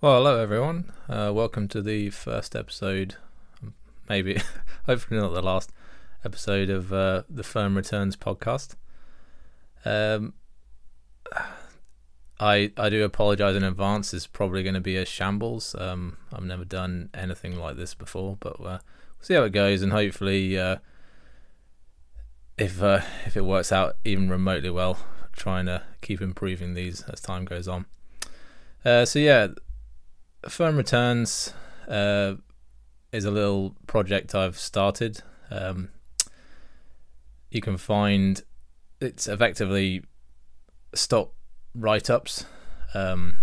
Well, hello everyone. Uh, welcome to the first episode, maybe, hopefully not the last episode of uh, the Firm Returns podcast. Um, I I do apologize in advance. It's probably going to be a shambles. Um, I've never done anything like this before, but uh, we'll see how it goes, and hopefully, uh, if uh, if it works out even remotely well, trying to keep improving these as time goes on. Uh, so yeah, Firm Returns uh, is a little project I've started. Um, you can find it's effectively stock write ups um,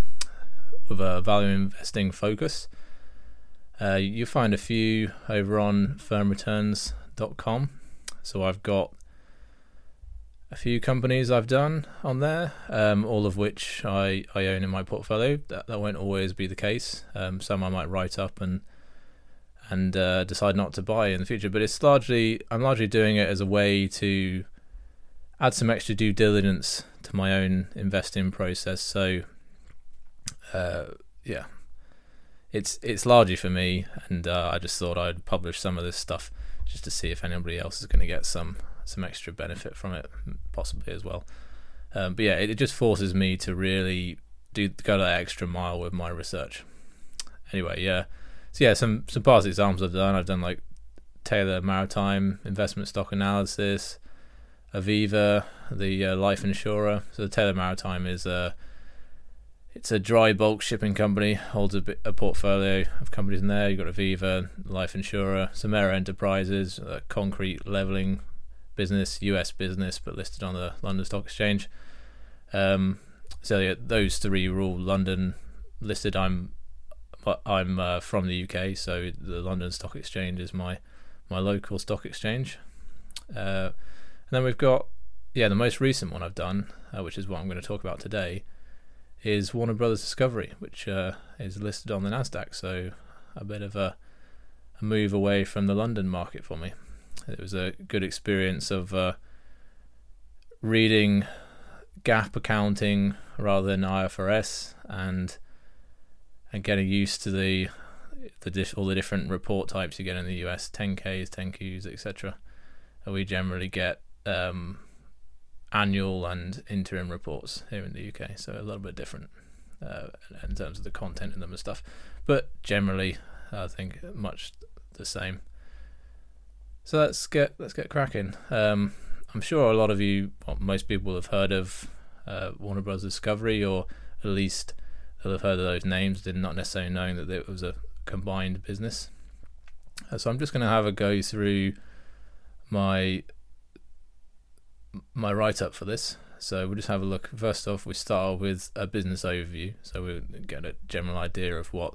with a value investing focus. Uh, you find a few over on firmreturns.com. So I've got a few companies I've done on there, um, all of which I, I own in my portfolio. That, that won't always be the case. Um, some I might write up and and uh, decide not to buy in the future. But it's largely I'm largely doing it as a way to add some extra due diligence to my own investing process. So uh, yeah, it's it's largely for me, and uh, I just thought I'd publish some of this stuff just to see if anybody else is going to get some some extra benefit from it, possibly as well. Um, but yeah, it, it, just forces me to really do go that extra mile with my research. Anyway, yeah. So yeah, some some past examples I've done. I've done like Taylor Maritime investment stock analysis, Aviva, the uh, life insurer. So the Taylor Maritime is a it's a dry bulk shipping company. Holds a, bit, a portfolio of companies in there. You've got Aviva, life insurer, Somero Enterprises, a concrete leveling business, US business, but listed on the London Stock Exchange. Um, so yeah, those three were all London listed. I'm I'm uh, from the UK, so the London Stock Exchange is my my local stock exchange. Uh, and then we've got yeah the most recent one I've done, uh, which is what I'm going to talk about today, is Warner Brothers Discovery, which uh, is listed on the Nasdaq. So a bit of a, a move away from the London market for me. It was a good experience of uh, reading GAAP accounting rather than IFRS and and getting used to the the all the different report types you get in the US, 10Ks, 10Qs, etc. We generally get um, annual and interim reports here in the UK, so a little bit different uh, in terms of the content in them and stuff. But generally, I think much the same. So let's get let's get cracking. Um, I'm sure a lot of you, most people, have heard of uh, Warner Bros. Discovery, or at least they'll have heard of those names, did not necessarily knowing that it was a combined business. Uh, so I'm just going to have a go through my my write up for this. So we'll just have a look. First off, we start with a business overview, so we'll get a general idea of what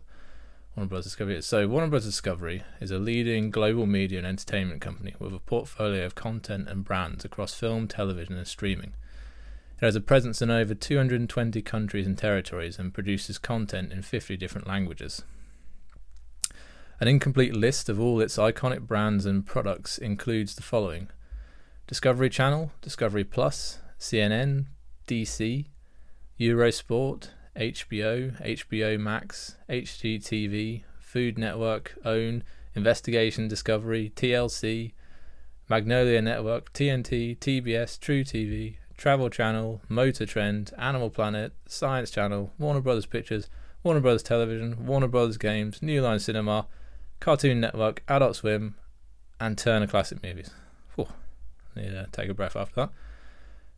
Warner Bros. Discovery. So, Warner Bros. Discovery is a leading global media and entertainment company with a portfolio of content and brands across film, television, and streaming. It has a presence in over 220 countries and territories and produces content in 50 different languages. An incomplete list of all its iconic brands and products includes the following Discovery Channel, Discovery Plus, CNN, DC, Eurosport, HBO, HBO Max, HGTV, Food Network, OWN, Investigation Discovery, TLC, Magnolia Network, TNT, TBS, truTV, Travel Channel, Motor Trend, Animal Planet, Science Channel, Warner Brothers Pictures, Warner Brothers Television, Warner Brothers Games, New Line Cinema, Cartoon Network, Adult Swim, and Turner Classic Movies. Whew. Need to take a breath after that.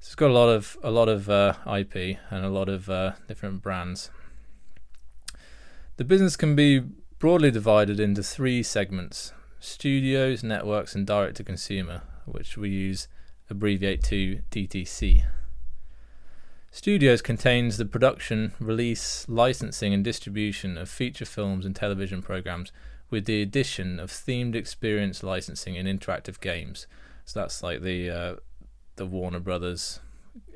So it's got a lot of a lot of uh, IP and a lot of uh, different brands. The business can be broadly divided into three segments: studios, networks, and direct to consumer, which we use abbreviate to DTC. Studios contains the production, release, licensing, and distribution of feature films and television programs, with the addition of themed experience licensing and interactive games. So that's like the uh, the Warner Brothers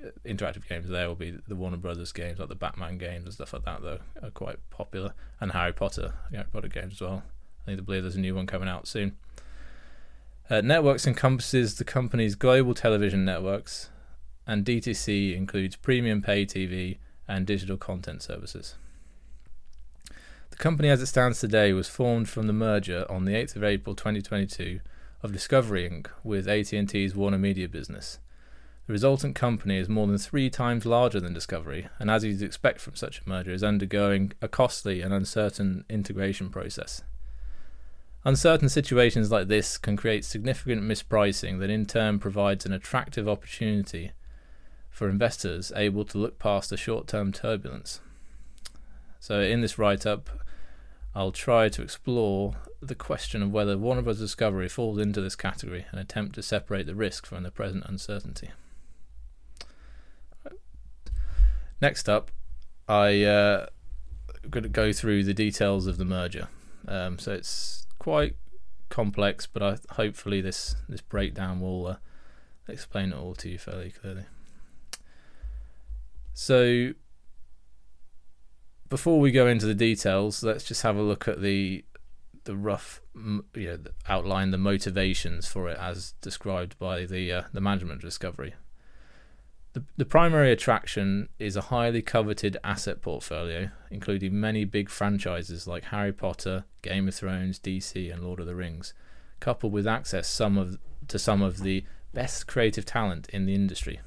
uh, interactive games there will be the Warner Brothers games like the Batman games and stuff like that though are quite popular and Harry Potter Harry Potter games as well I think believe there's a new one coming out soon uh, networks encompasses the company's global television networks and DTC includes premium pay TV and digital content services The company as it stands today was formed from the merger on the 8th of April 2022 of Discovery Inc. with AT&T's Warner Media business. The resultant company is more than three times larger than Discovery, and as you'd expect from such a merger, is undergoing a costly and uncertain integration process. Uncertain situations like this can create significant mispricing that in turn provides an attractive opportunity for investors able to look past the short term turbulence. So, in this write up, I'll try to explore the question of whether Warner Bros. Discovery falls into this category and attempt to separate the risk from the present uncertainty. Next up, I uh, going to go through the details of the merger. Um, so it's quite complex, but I, hopefully this this breakdown will uh, explain it all to you fairly clearly. So before we go into the details, let's just have a look at the the rough, you know, outline the motivations for it as described by the uh, the management discovery. The, the primary attraction is a highly coveted asset portfolio, including many big franchises like Harry Potter, Game of Thrones, DC, and Lord of the Rings, coupled with access some of to some of the best creative talent in the industry.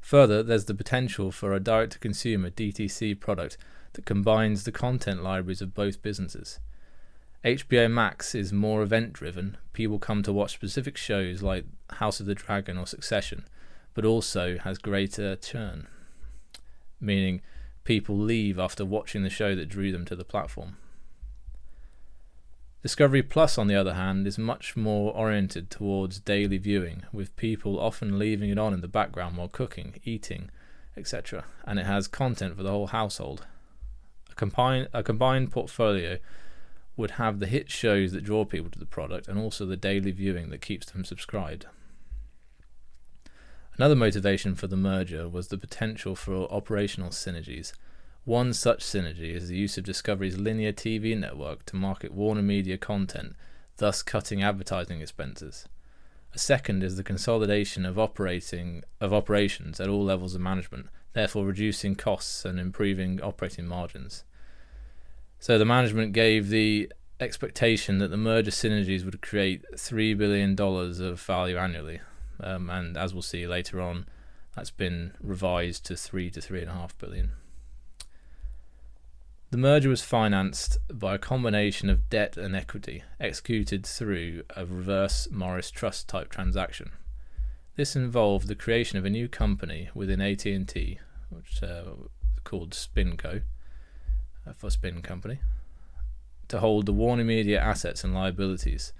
Further, there's the potential for a direct to consumer DTC product that combines the content libraries of both businesses. HBO Max is more event driven. People come to watch specific shows like House of the Dragon or Succession, but also has greater churn, meaning people leave after watching the show that drew them to the platform. Discovery Plus, on the other hand, is much more oriented towards daily viewing, with people often leaving it on in the background while cooking, eating, etc., and it has content for the whole household. A combined, a combined portfolio would have the hit shows that draw people to the product and also the daily viewing that keeps them subscribed. Another motivation for the merger was the potential for operational synergies one such synergy is the use of Discovery's linear TV network to market Warner Media content, thus cutting advertising expenses. A second is the consolidation of operating of operations at all levels of management, therefore reducing costs and improving operating margins. So the management gave the expectation that the merger synergies would create three billion dollars of value annually, um, and as we'll see later on, that's been revised to three to three and a half billion. The merger was financed by a combination of debt and equity executed through a reverse Morris Trust type transaction. This involved the creation of a new company within AT&T, which uh, called SpinCo, uh, for Spin Company, to hold the Warner Media assets and liabilities.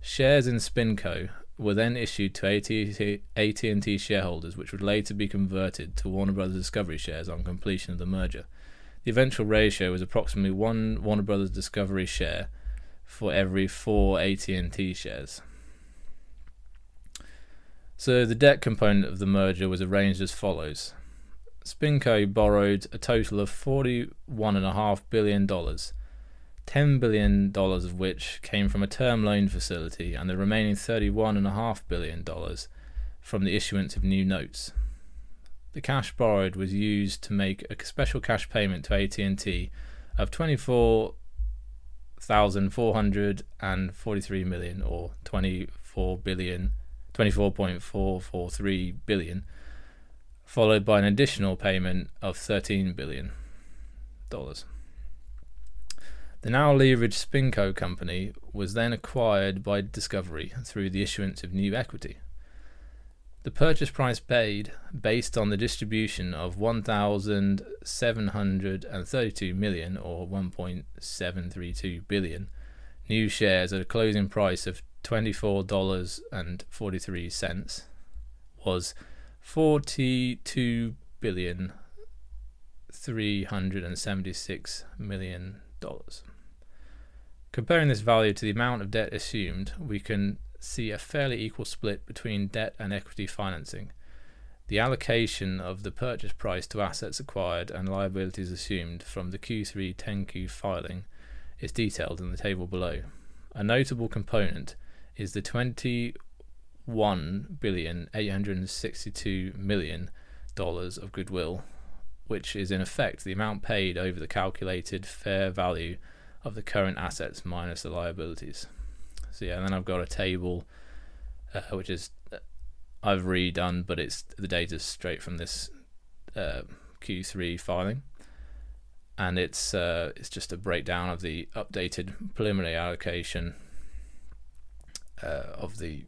Shares in SpinCo were then issued to AT&T, shareholders, which would later be converted to Warner Bros. Discovery shares on completion of the merger. The eventual ratio was approximately one Warner Brothers Discovery share for every four AT&T shares. So the debt component of the merger was arranged as follows. Spinco borrowed a total of $41.5 billion, $10 billion of which came from a term loan facility, and the remaining $31.5 billion from the issuance of new notes. The cash borrowed was used to make a special cash payment to AT&T of 24,443 million or 24 billion 24.443 billion followed by an additional payment of 13 billion dollars. The now leveraged Spinco company was then acquired by Discovery through the issuance of new equity. The purchase price paid, based on the distribution of 1,732 million or 1.732 billion new shares at a closing price of $24.43 was 42 billion 376 million dollars. Comparing this value to the amount of debt assumed, we can see a fairly equal split between debt and equity financing. The allocation of the purchase price to assets acquired and liabilities assumed from the Q3 10Q filing is detailed in the table below. A notable component is the 21 billion 862 million dollars of goodwill, which is in effect the amount paid over the calculated fair value of the current assets minus the liabilities. So yeah, and then I've got a table uh, which is uh, I've redone, but it's the data straight from this uh, Q3 filing, and it's uh, it's just a breakdown of the updated preliminary allocation uh, of the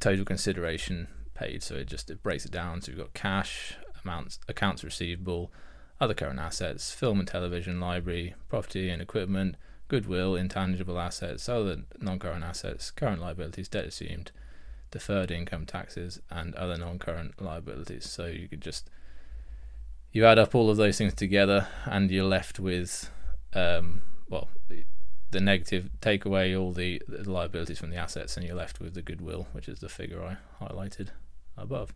total consideration paid. So it just it breaks it down. So we've got cash amounts, accounts receivable, other current assets, film and television library, property and equipment, goodwill, intangible assets, other non-current assets, current liabilities, debt assumed, deferred income taxes, and other non-current liabilities. So you could just you add up all of those things together, and you're left with um, well the, the negative. Take away all the, the liabilities from the assets, and you're left with the goodwill, which is the figure I highlighted above.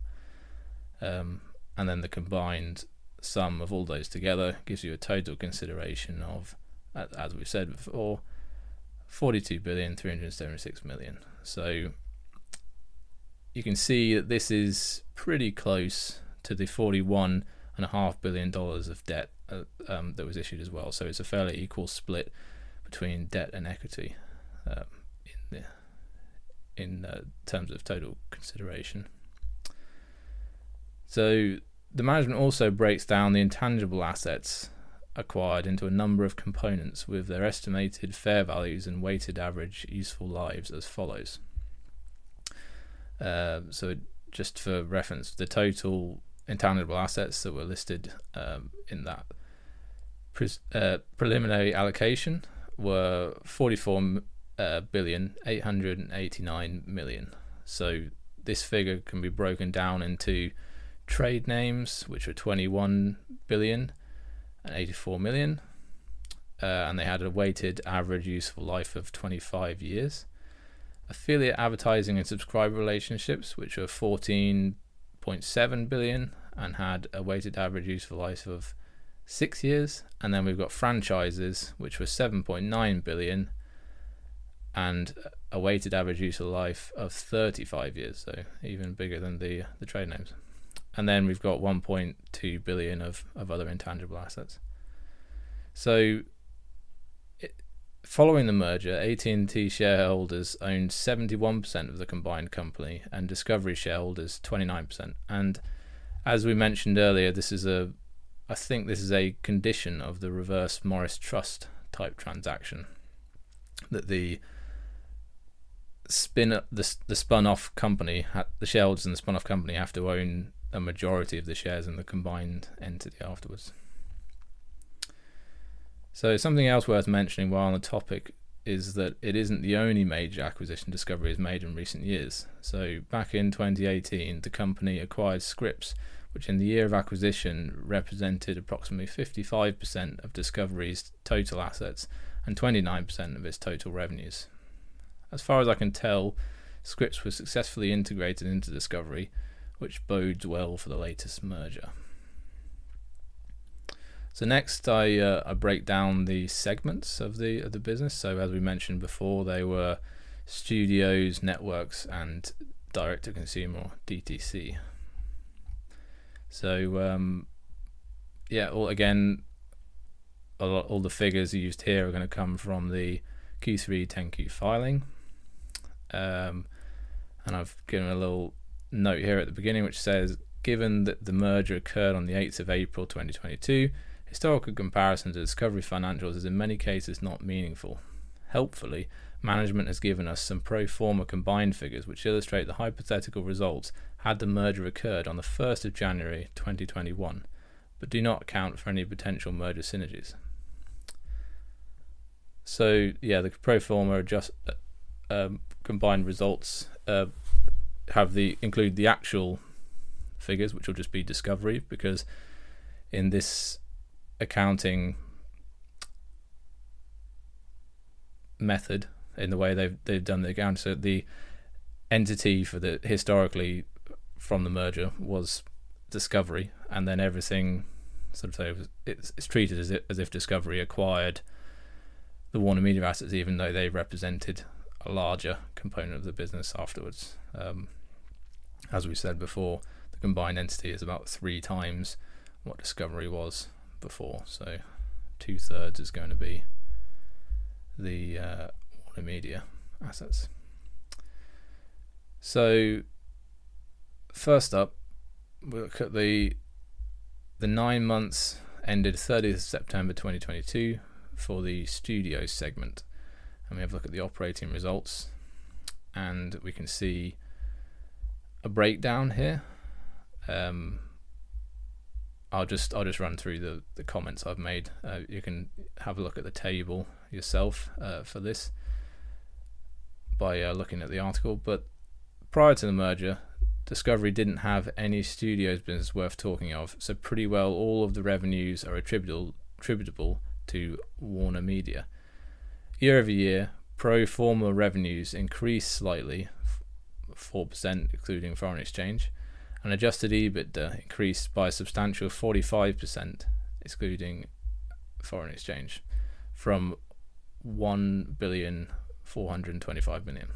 Um, and then the combined sum of all those together gives you a total consideration of, as we've said before, 42 billion 376 million. So you can see that this is pretty close to the 41 and a half billion dollars of debt uh, um, that was issued as well. So it's a fairly equal split between debt and equity um, in the, in uh, terms of total consideration. So the management also breaks down the intangible assets acquired into a number of components with their estimated fair values and weighted average useful lives as follows. Uh, so, just for reference, the total intangible assets that were listed um, in that pre- uh, preliminary allocation were 44 uh, billion 889 million. So, this figure can be broken down into trade names, which were 21 billion and 84 million. Uh, and they had a weighted average useful life of 25 years. Affiliate advertising and subscriber relationships, which were 14.7 billion and had a weighted average useful life of six years. And then we've got franchises, which were 7.9 billion and a weighted average useful life of 35 years, so even bigger than the the trade names and then we've got 1.2 billion of, of other intangible assets. So, it, following the merger, AT&T shareholders owned 71% of the combined company, and Discovery shareholders 29%. And as we mentioned earlier, this is a, I think this is a condition of the reverse Morris Trust type transaction that the spin the the spun off company the shareholders in the spun off company have to own a majority of the shares in the combined entity afterwards. So, something else worth mentioning while on the topic is that it isn't the only major acquisition Discovery has made in recent years. So, back in 2018, the company acquired Scripps, which in the year of acquisition represented approximately 55% of Discovery's total assets and 29% of its total revenues. As far as I can tell, Scripps was successfully integrated into Discovery which bodes well for the latest merger. So next, I uh, I break down the segments of the of the business. So as we mentioned before, they were studios, networks, and direct to consumer DTC. So um, yeah, all again, all, all the figures used here are going to come from the Q3 10Q filing, um, and I've given a little note here at the beginning which says given that the merger occurred on the 8th of April 2022, historical comparison to Discovery financials is in many cases not meaningful. Helpfully, management has given us some pro forma combined figures which illustrate the hypothetical results had the merger occurred on the 1st of January 2021, but do not account for any potential merger synergies. So, yeah, the pro forma adjust, uh, um, combined results uh, have the include the actual figures, which will just be discovery, because in this accounting method, in the way they've they've done the account, so the entity for the historically from the merger was discovery, and then everything sort of it's, it's treated as if, as if discovery acquired the Warner Media assets, even though they represented a larger component of the business afterwards. Um, as we said before, the combined entity is about three times what Discovery was before. So two thirds is going to be the uh, Warner Media assets. So first up, we look at the the nine months ended 30th September 2022 for the studio segment, and we have a look at the operating results, and we can see a breakdown here. Um, I'll just I'll just run through the, the comments I've made. Uh, you can have a look at the table yourself uh, for this by uh, looking at the article. But prior to the merger, Discovery didn't have any studios business worth talking of, so pretty well all of the revenues are attributable attributable to Warner Media. Year over year, pro forma revenues increased slightly, four percent excluding foreign exchange and adjusted EBITDA increased by a substantial 45%, excluding foreign exchange, from 1 billion 425 million.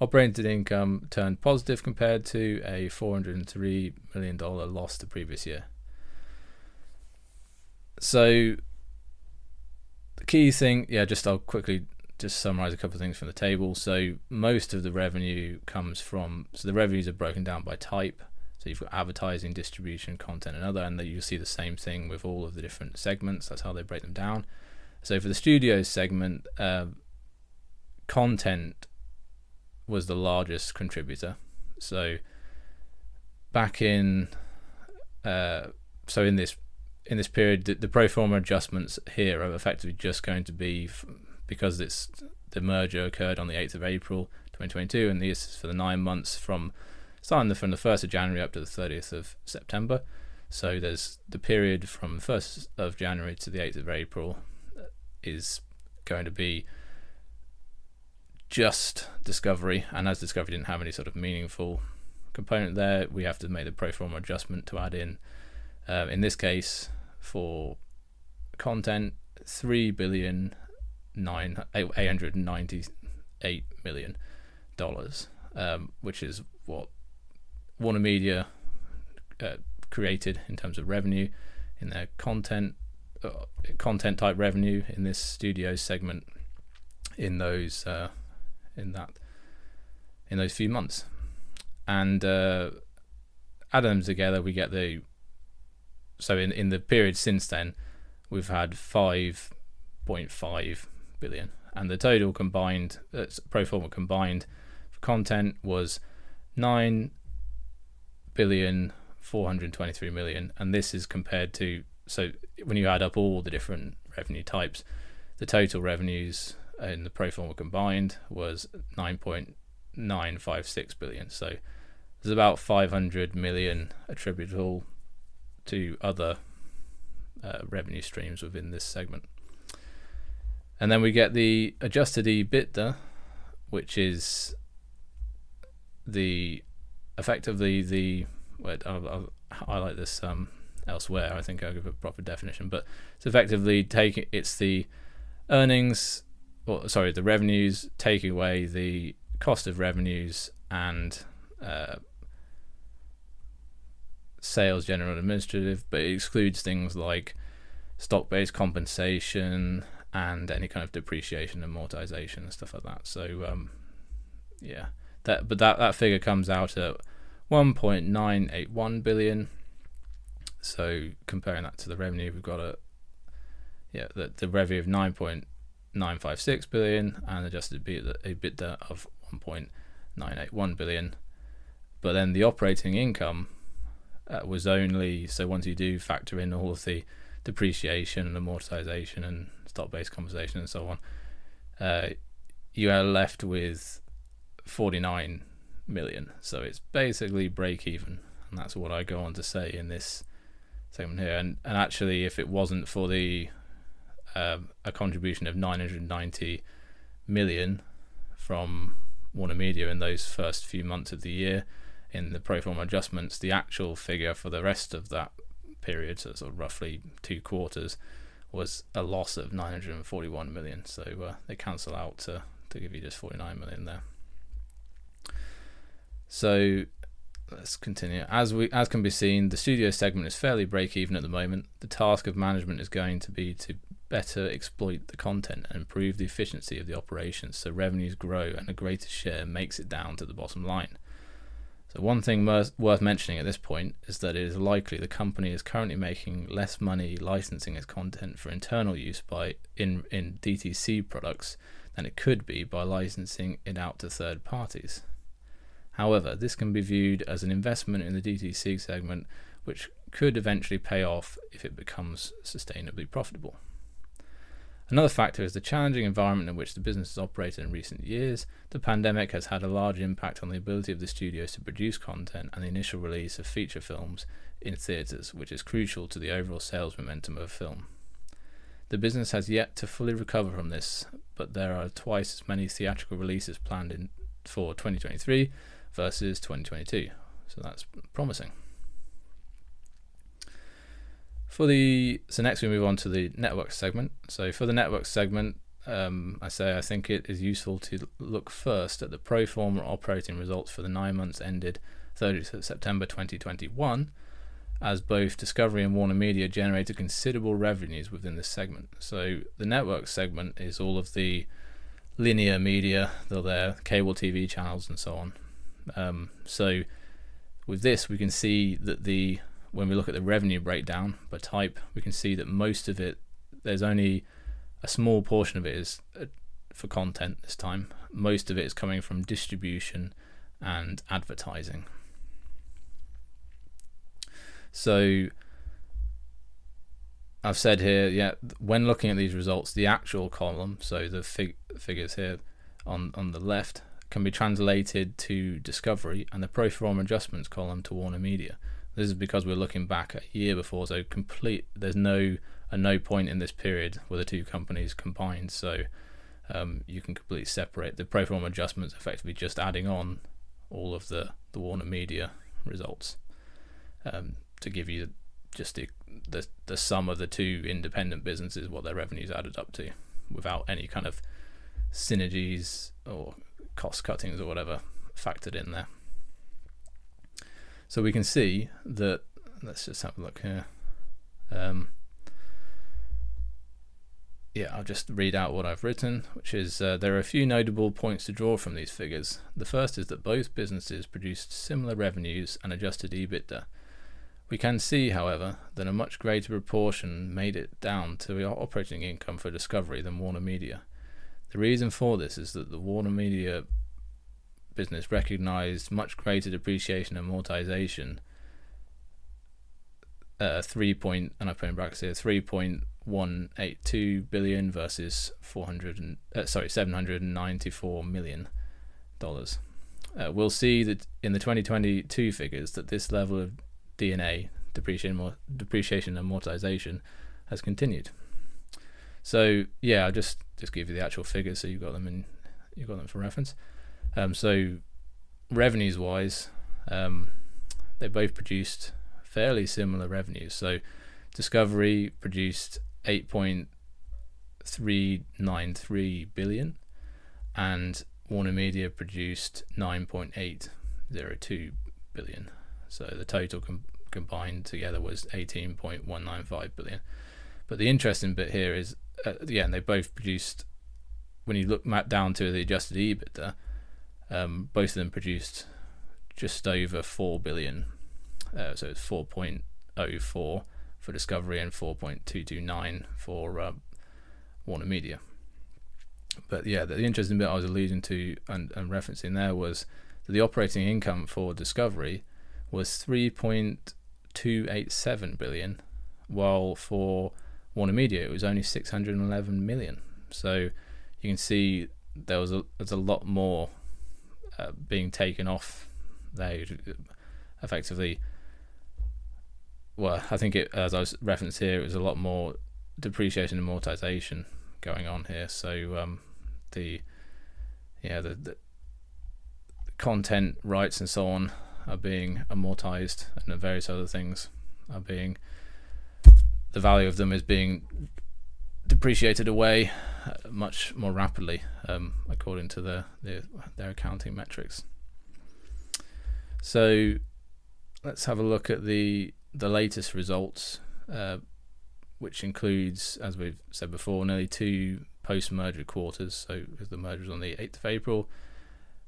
Operating income turned positive compared to a 403 million dollar loss the previous year. So the key thing, yeah, just I'll quickly just summarize a couple of things from the table. So most of the revenue comes from so the revenues are broken down by type. So you've got advertising, distribution, content, and other, and you see the same thing with all of the different segments. That's how they break them down. So for the studios segment, uh, content was the largest contributor. So back in uh, so in this in this period, the, the pro forma adjustments here are effectively just going to be f- because it's the merger occurred on the 8th of April 2022, and this is for the nine months from starting from the 1st of January up to the 30th of September. So there's the period from 1st of January to the 8th of April uh, is going to be just Discovery, and as Discovery didn't have any sort of meaningful component there, we have to make the pro forma adjustment to add in, uh, in this case, for content, three billion nine eight hundred ninety eight million dollars, um, which is what Warner Media uh, created in terms of revenue in their content uh, content type revenue in this studio segment in those uh, in that in those few months, and uh, add them together, we get the so in in the period since then, we've had five point five billion, and the total combined, uh, pro forma combined for content was nine billion four hundred twenty-three million, and this is compared to so when you add up all the different revenue types, the total revenues in the pro forma combined was nine point nine five six billion. So there's about five hundred million attributable to other uh, revenue streams within this segment. And then we get the adjusted EBITDA, which is the effectively the wait, I'll, I'll highlight this um, elsewhere. I think I'll give a proper definition, but it's effectively taking it's the earnings, or sorry, the revenues, taking away the cost of revenues and uh, sales, general, administrative, but it excludes things like stock-based compensation, and any kind of depreciation, and amortization, and stuff like that. So um, yeah, that but that that figure comes out at 1.981 billion. So comparing that to the revenue, we've got a yeah the, the revenue of 9.956 billion and adjusted EBITDA of 1.981 billion. But then the operating income uh, was only so once you do factor in all of the depreciation and amortization and stock-based compensation and so on, uh, you are left with 49 million. So it's basically break even, and that's what I go on to say in this segment here. And and actually, if it wasn't for the um, a contribution of 990 million from Warner Media in those first few months of the year in the pro forma adjustments, the actual figure for the rest of that period, so sort of roughly two quarters, was a loss of 941 million. So uh, they cancel out to, to give you just 49 million there. So let's continue. As we as can be seen, the studio segment is fairly break even at the moment. The task of management is going to be to better exploit the content and improve the efficiency of the operations so revenues grow and a greater share makes it down to the bottom line. So one thing worth mentioning at this point is that it is likely the company is currently making less money licensing its content for internal use by in in DTC products than it could be by licensing it out to third parties. However, this can be viewed as an investment in the DTC segment which could eventually pay off if it becomes sustainably profitable. Another factor is the challenging environment in which the business has operated in recent years. The pandemic has had a large impact on the ability of the studios to produce content and the initial release of feature films in theatres, which is crucial to the overall sales momentum of film. The business has yet to fully recover from this, but there are twice as many theatrical releases planned in, for 2023 versus 2022, so that's promising. For the so next we move on to the network segment. So for the network segment, um, I say I think it is useful to look first at the pro forma operating results for the nine months ended 30th of September 2021, as both Discovery and Warner Media generated considerable revenues within this segment. So the network segment is all of the linear media, their cable TV channels and so on. Um, so with this, we can see that the when we look at the revenue breakdown by type, we can see that most of it, there's only a small portion of it is uh, for content this time. Most of it is coming from distribution and advertising. So I've said here, yeah, when looking at these results, the actual column, so the fig- figures here on, on the left, can be translated to Discovery, and the pro forma adjustments column to Warner Media. This is because we're looking back a year before, so complete. There's no a no point in this period where the two companies combined, so um, you can completely separate the pro forma adjustments. Effectively, just adding on all of the the Warner Media results um, to give you just the, the the sum of the two independent businesses, what their revenues added up to, without any kind of synergies or cost cuttings or whatever factored in there. So we can see that, let's just have a look here. Um, yeah, I'll just read out what I've written, which is uh, there are a few notable points to draw from these figures. The first is that both businesses produced similar revenues and adjusted EBITDA. We can see, however, that a much greater proportion made it down to operating income for Discovery than Warner Media. The reason for this is that the Warner Media business recognized much greater depreciation and amortization. Uh, three point, and I put in brackets here, three point one eight two billion versus four hundred and uh, sorry seven hundred and ninety four million dollars. Uh, we'll see that in the 2022 figures that this level of D&A depreciation depreciation and amortization has continued. So yeah, I'll just just give you the actual figures so you've got them in you've got them for reference. Um, so revenues wise, um, they both produced fairly similar revenues. So Discovery produced 8.393 billion, and Warner Media produced 9.802 billion. So the total com- combined together was 18.195 billion. But the interesting bit here is, uh, yeah, they both produced. When you look map down to the adjusted EBITDA, um, both of them produced just over 4 billion. Uh, so it's 4.04 for Discovery and 4.229 for uh, Warner Media. But yeah, the, the, interesting bit I was alluding to and, and referencing there was that the operating income for Discovery was 3.287 billion, while for Warner Media it was only 611 million. So you can see there was a there's a lot more uh, being taken off there effectively well i think it as i was referenced here it was a lot more depreciation and amortization going on here. So um, the yeah the, the content rights and so on are being amortized and various other things are being the value of them is being depreciated away uh, much more rapidly um, according to the, the, their accounting metrics. So let's have a look at the the latest results, uh, which includes, as we've said before, nearly two post-merger quarters. So the merger was on the eighth of April,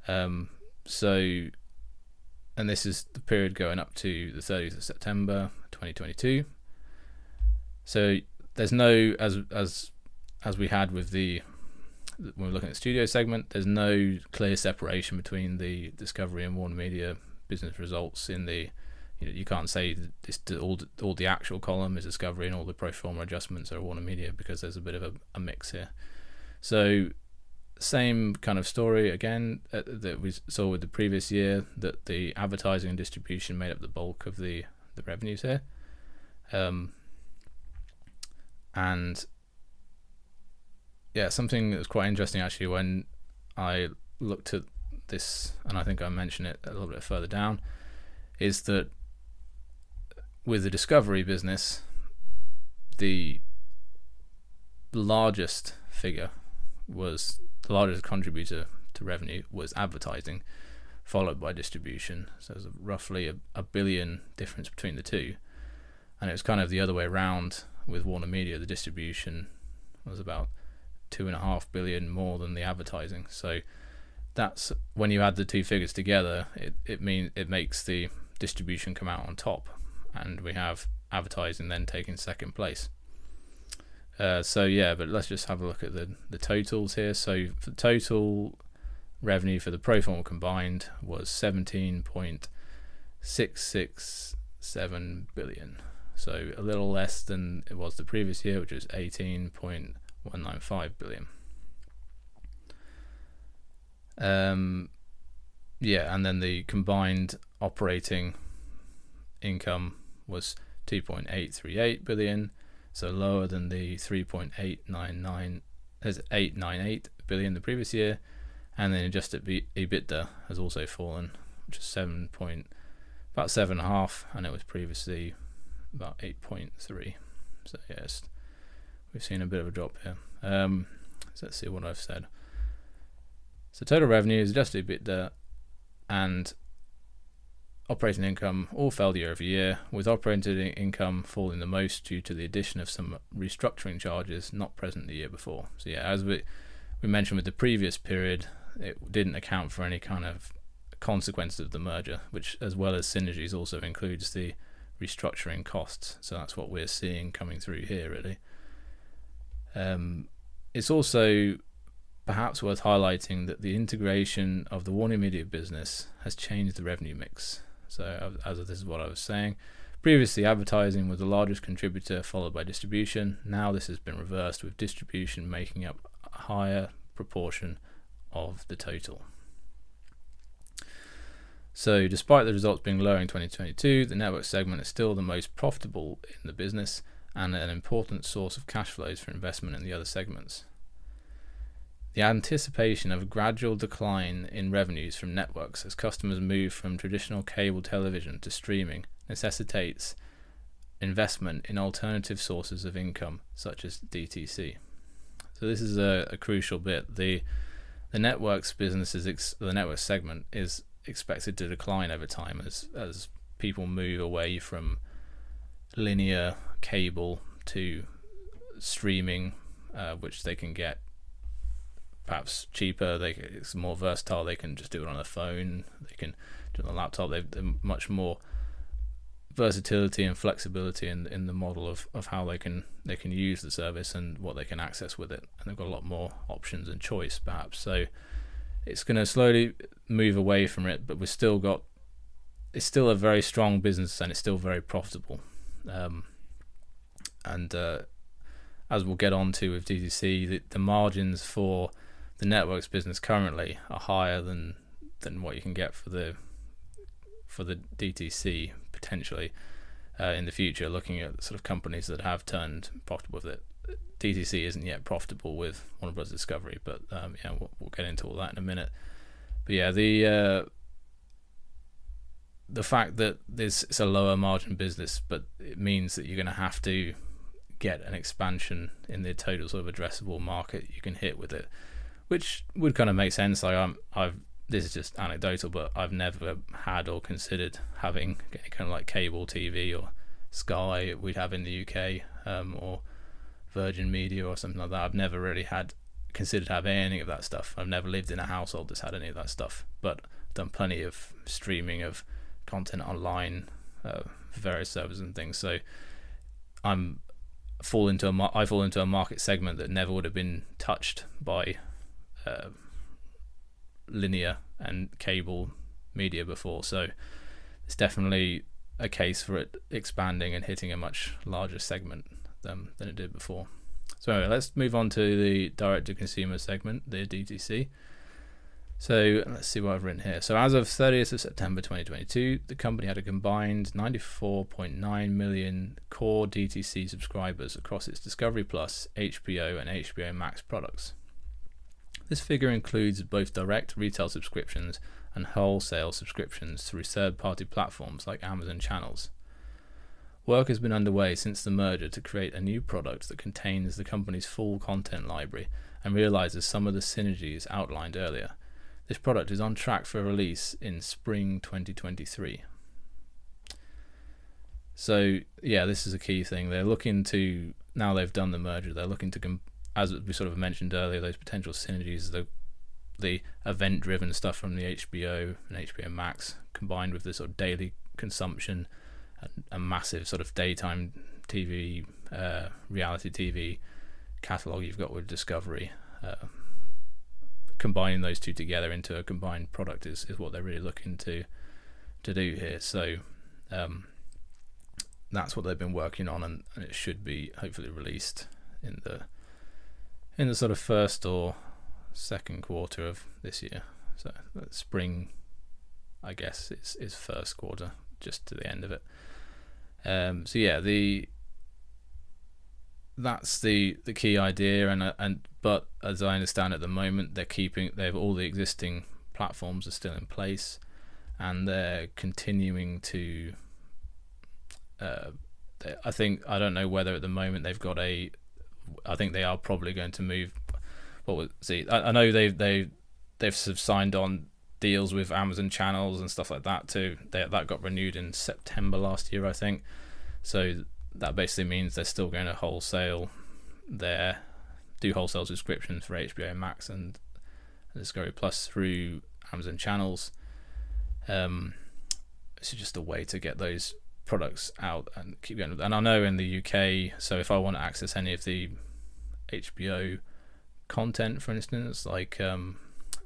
um, so and this is the period going up to the 30th of September 2022. So there's no as as as we had with the when we're looking at the studio segment, there's no clear separation between the Discovery and Warner Media business results in the you, know, you can't say this all all the actual column is Discovery and all the pro forma adjustments are Warner Media because there's a bit of a, a mix here. So same kind of story again uh, that we saw with the previous year that the advertising and distribution made up the bulk of the the revenues here. Um, and yeah, something that was quite interesting actually when I looked at this, and I think I mentioned it a little bit further down, is that with the discovery business, the largest figure was the largest contributor to revenue was advertising, followed by distribution. So there's roughly a, a billion difference between the two, and it was kind of the other way around with Warner Media. The distribution was about two and a half billion more than the advertising. So that's when you add the two figures together, it it mean it makes the distribution come out on top and we have advertising then taking second place. Uh, so yeah, but let's just have a look at the the totals here. So the total revenue for the pro forma combined was seventeen point six six seven billion. So a little less than it was the previous year, which was eighteen point one nine five billion. Um, yeah, and then the combined operating income was 2.838 billion, so lower than the 3.899 as 898 billion the previous year, and then adjusted EBITDA has also fallen, which is seven point about seven and a half, and it was previously about 8.3. So yes, we've seen a bit of a drop here. Um, so let's see what I've said. So total revenue is adjusted EBITDA and operating income all fell year over year, with operating income falling the most due to the addition of some restructuring charges not present the year before. So yeah, as we we mentioned with the previous period, it didn't account for any kind of consequences of the merger, which as well as synergies also includes the restructuring costs. So that's what we're seeing coming through here really. Um, it's also perhaps worth highlighting that the integration of the Warner Media business has changed the revenue mix. So, as this is what I was saying, previously advertising was the largest contributor, followed by distribution. Now this has been reversed, with distribution making up a higher proportion of the total. So, despite the results being lower in 2022, the network segment is still the most profitable in the business and an important source of cash flows for investment in the other segments. The anticipation of a gradual decline in revenues from networks as customers move from traditional cable television to streaming necessitates investment in alternative sources of income, such as DTC. So this is a, a crucial bit. The the networks business is ex- the network segment is expected to decline over time as as people move away from linear cable to streaming, uh, which they can get perhaps cheaper. They it's more versatile. They can just do it on a phone. They can do it on a laptop. They've, they're much more versatility and flexibility in in the model of, of how they can they can use the service and what they can access with it. And they've got a lot more options and choice perhaps. So it's going to slowly move away from it, but we've still got it's still a very strong business and it's still very profitable. Um, and uh, as we'll get on to with DTC, the, the margins for the networks business currently are higher than than what you can get for the for the DTC potentially uh, in the future. Looking at sort of companies that have turned profitable with it, DTC isn't yet profitable with Warner Bros Discovery, but um, yeah, we'll, we'll, get into all that in a minute. But yeah, the uh, the fact that this is a lower margin business, but it means that you're going to have to get an expansion in the total sort of addressable market you can hit with it which would kind of make sense. Like I'm, I've this is just anecdotal, but I've never had or considered having any kind of like cable TV or Sky we'd have in the UK um, or Virgin Media or something like that. I've never really had considered having any of that stuff. I've never lived in a household that's had any of that stuff, but done plenty of streaming of content online, uh, various servers and things. So I'm fall into a I fall into a market segment that never would have been touched by uh, linear and cable media before. So it's definitely a case for it expanding and hitting a much larger segment than, it did before. So anyway, let's move on to the direct to consumer segment, the DTC. So let's see what I've written here. So as of 30th of September 2022, the company had a combined 94.9 million core DTC subscribers across its Discovery Plus, HBO, and HBO Max products. This figure includes both direct retail subscriptions and wholesale subscriptions through third party platforms like Amazon channels. Work has been underway since the merger to create a new product that contains the company's full content library and realizes some of the synergies outlined earlier. This product is on track for release in spring 2023. So, yeah, this is a key thing. They're looking to, now they've done the merger, they're looking to as we sort of mentioned earlier, those potential synergies, the the event driven stuff from the HBO and HBO Max combined with the sort of daily consumption, a, massive sort of daytime TV, uh, reality TV catalog you've got with Discovery. Uh, combining those two together into a combined product is, is what they're really looking to to do here. So um, that's what they've been working on, and, and it should be hopefully released in the in the sort of first or second quarter of this year. So spring, I guess, is is first quarter, just to the end of it. Um, so yeah, the that's the the key idea, and uh, and but as I understand at the moment, they're keeping they've all the existing platforms are still in place, and they're continuing to. Uh, I think I don't know whether at the moment they've got a I think they are probably going to move. What was see? I, I know they've they they've signed on deals with Amazon channels and stuff like that too. They, that got renewed in September last year, I think. So that basically means they're still going to wholesale their do wholesale subscriptions for HBO Max and Discovery Plus through Amazon channels. Um, it's just a way to get those products out and keep going. And I know in the UK, so if I want to access any of the HBO content, for instance, like um,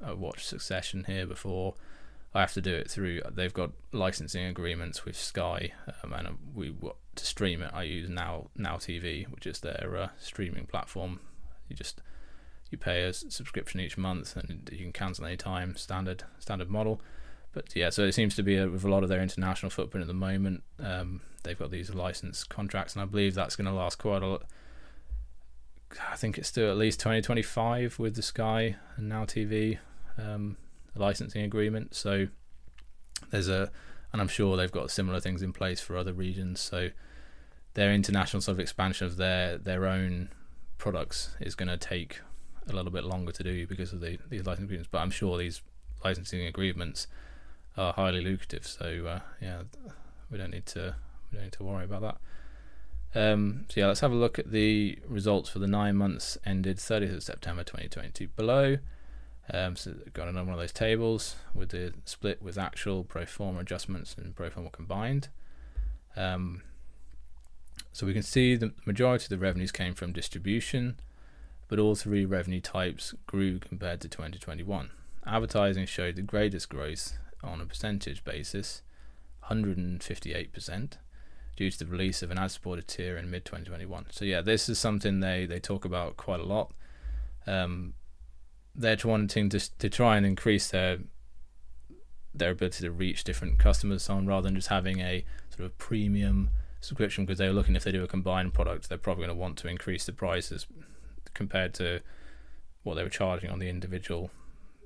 I watched Succession here before, I have to do it through. They've got licensing agreements with Sky, um, and we to stream it. I use Now Now TV, which is their uh, streaming platform. You just you pay a subscription each month, and you can cancel any time. Standard standard model but yeah, so it seems to be a, with a lot of their international footprint at the moment. Um, they've got these license contracts, and I believe that's going to last quite a lot. I think it's still at least 2025 with the Sky and Now TV um, licensing agreement. So there's a, and I'm sure they've got similar things in place for other regions. So their international sort of expansion of their their own products is going to take a little bit longer to do because of the these licensing agreements. But I'm sure these licensing agreements are highly lucrative. So uh, yeah, we don't need to we don't need to worry about that. Um, so yeah, let's have a look at the results for the nine months ended 30th of September 2022 below. Um, so got another one of those tables with the split with actual pro forma adjustments and pro forma combined. Um, so we can see the majority of the revenues came from distribution, but all three revenue types grew compared to 2021. Advertising showed the greatest growth on a percentage basis, 158%, due to the release of an ad supported tier in mid 2021. So, yeah, this is something they, they talk about quite a lot. Um, they're wanting to, to try and increase their their ability to reach different customers so on rather than just having a sort of premium subscription because they're looking if they do a combined product they're probably going to want to increase the prices compared to what they were charging on the individual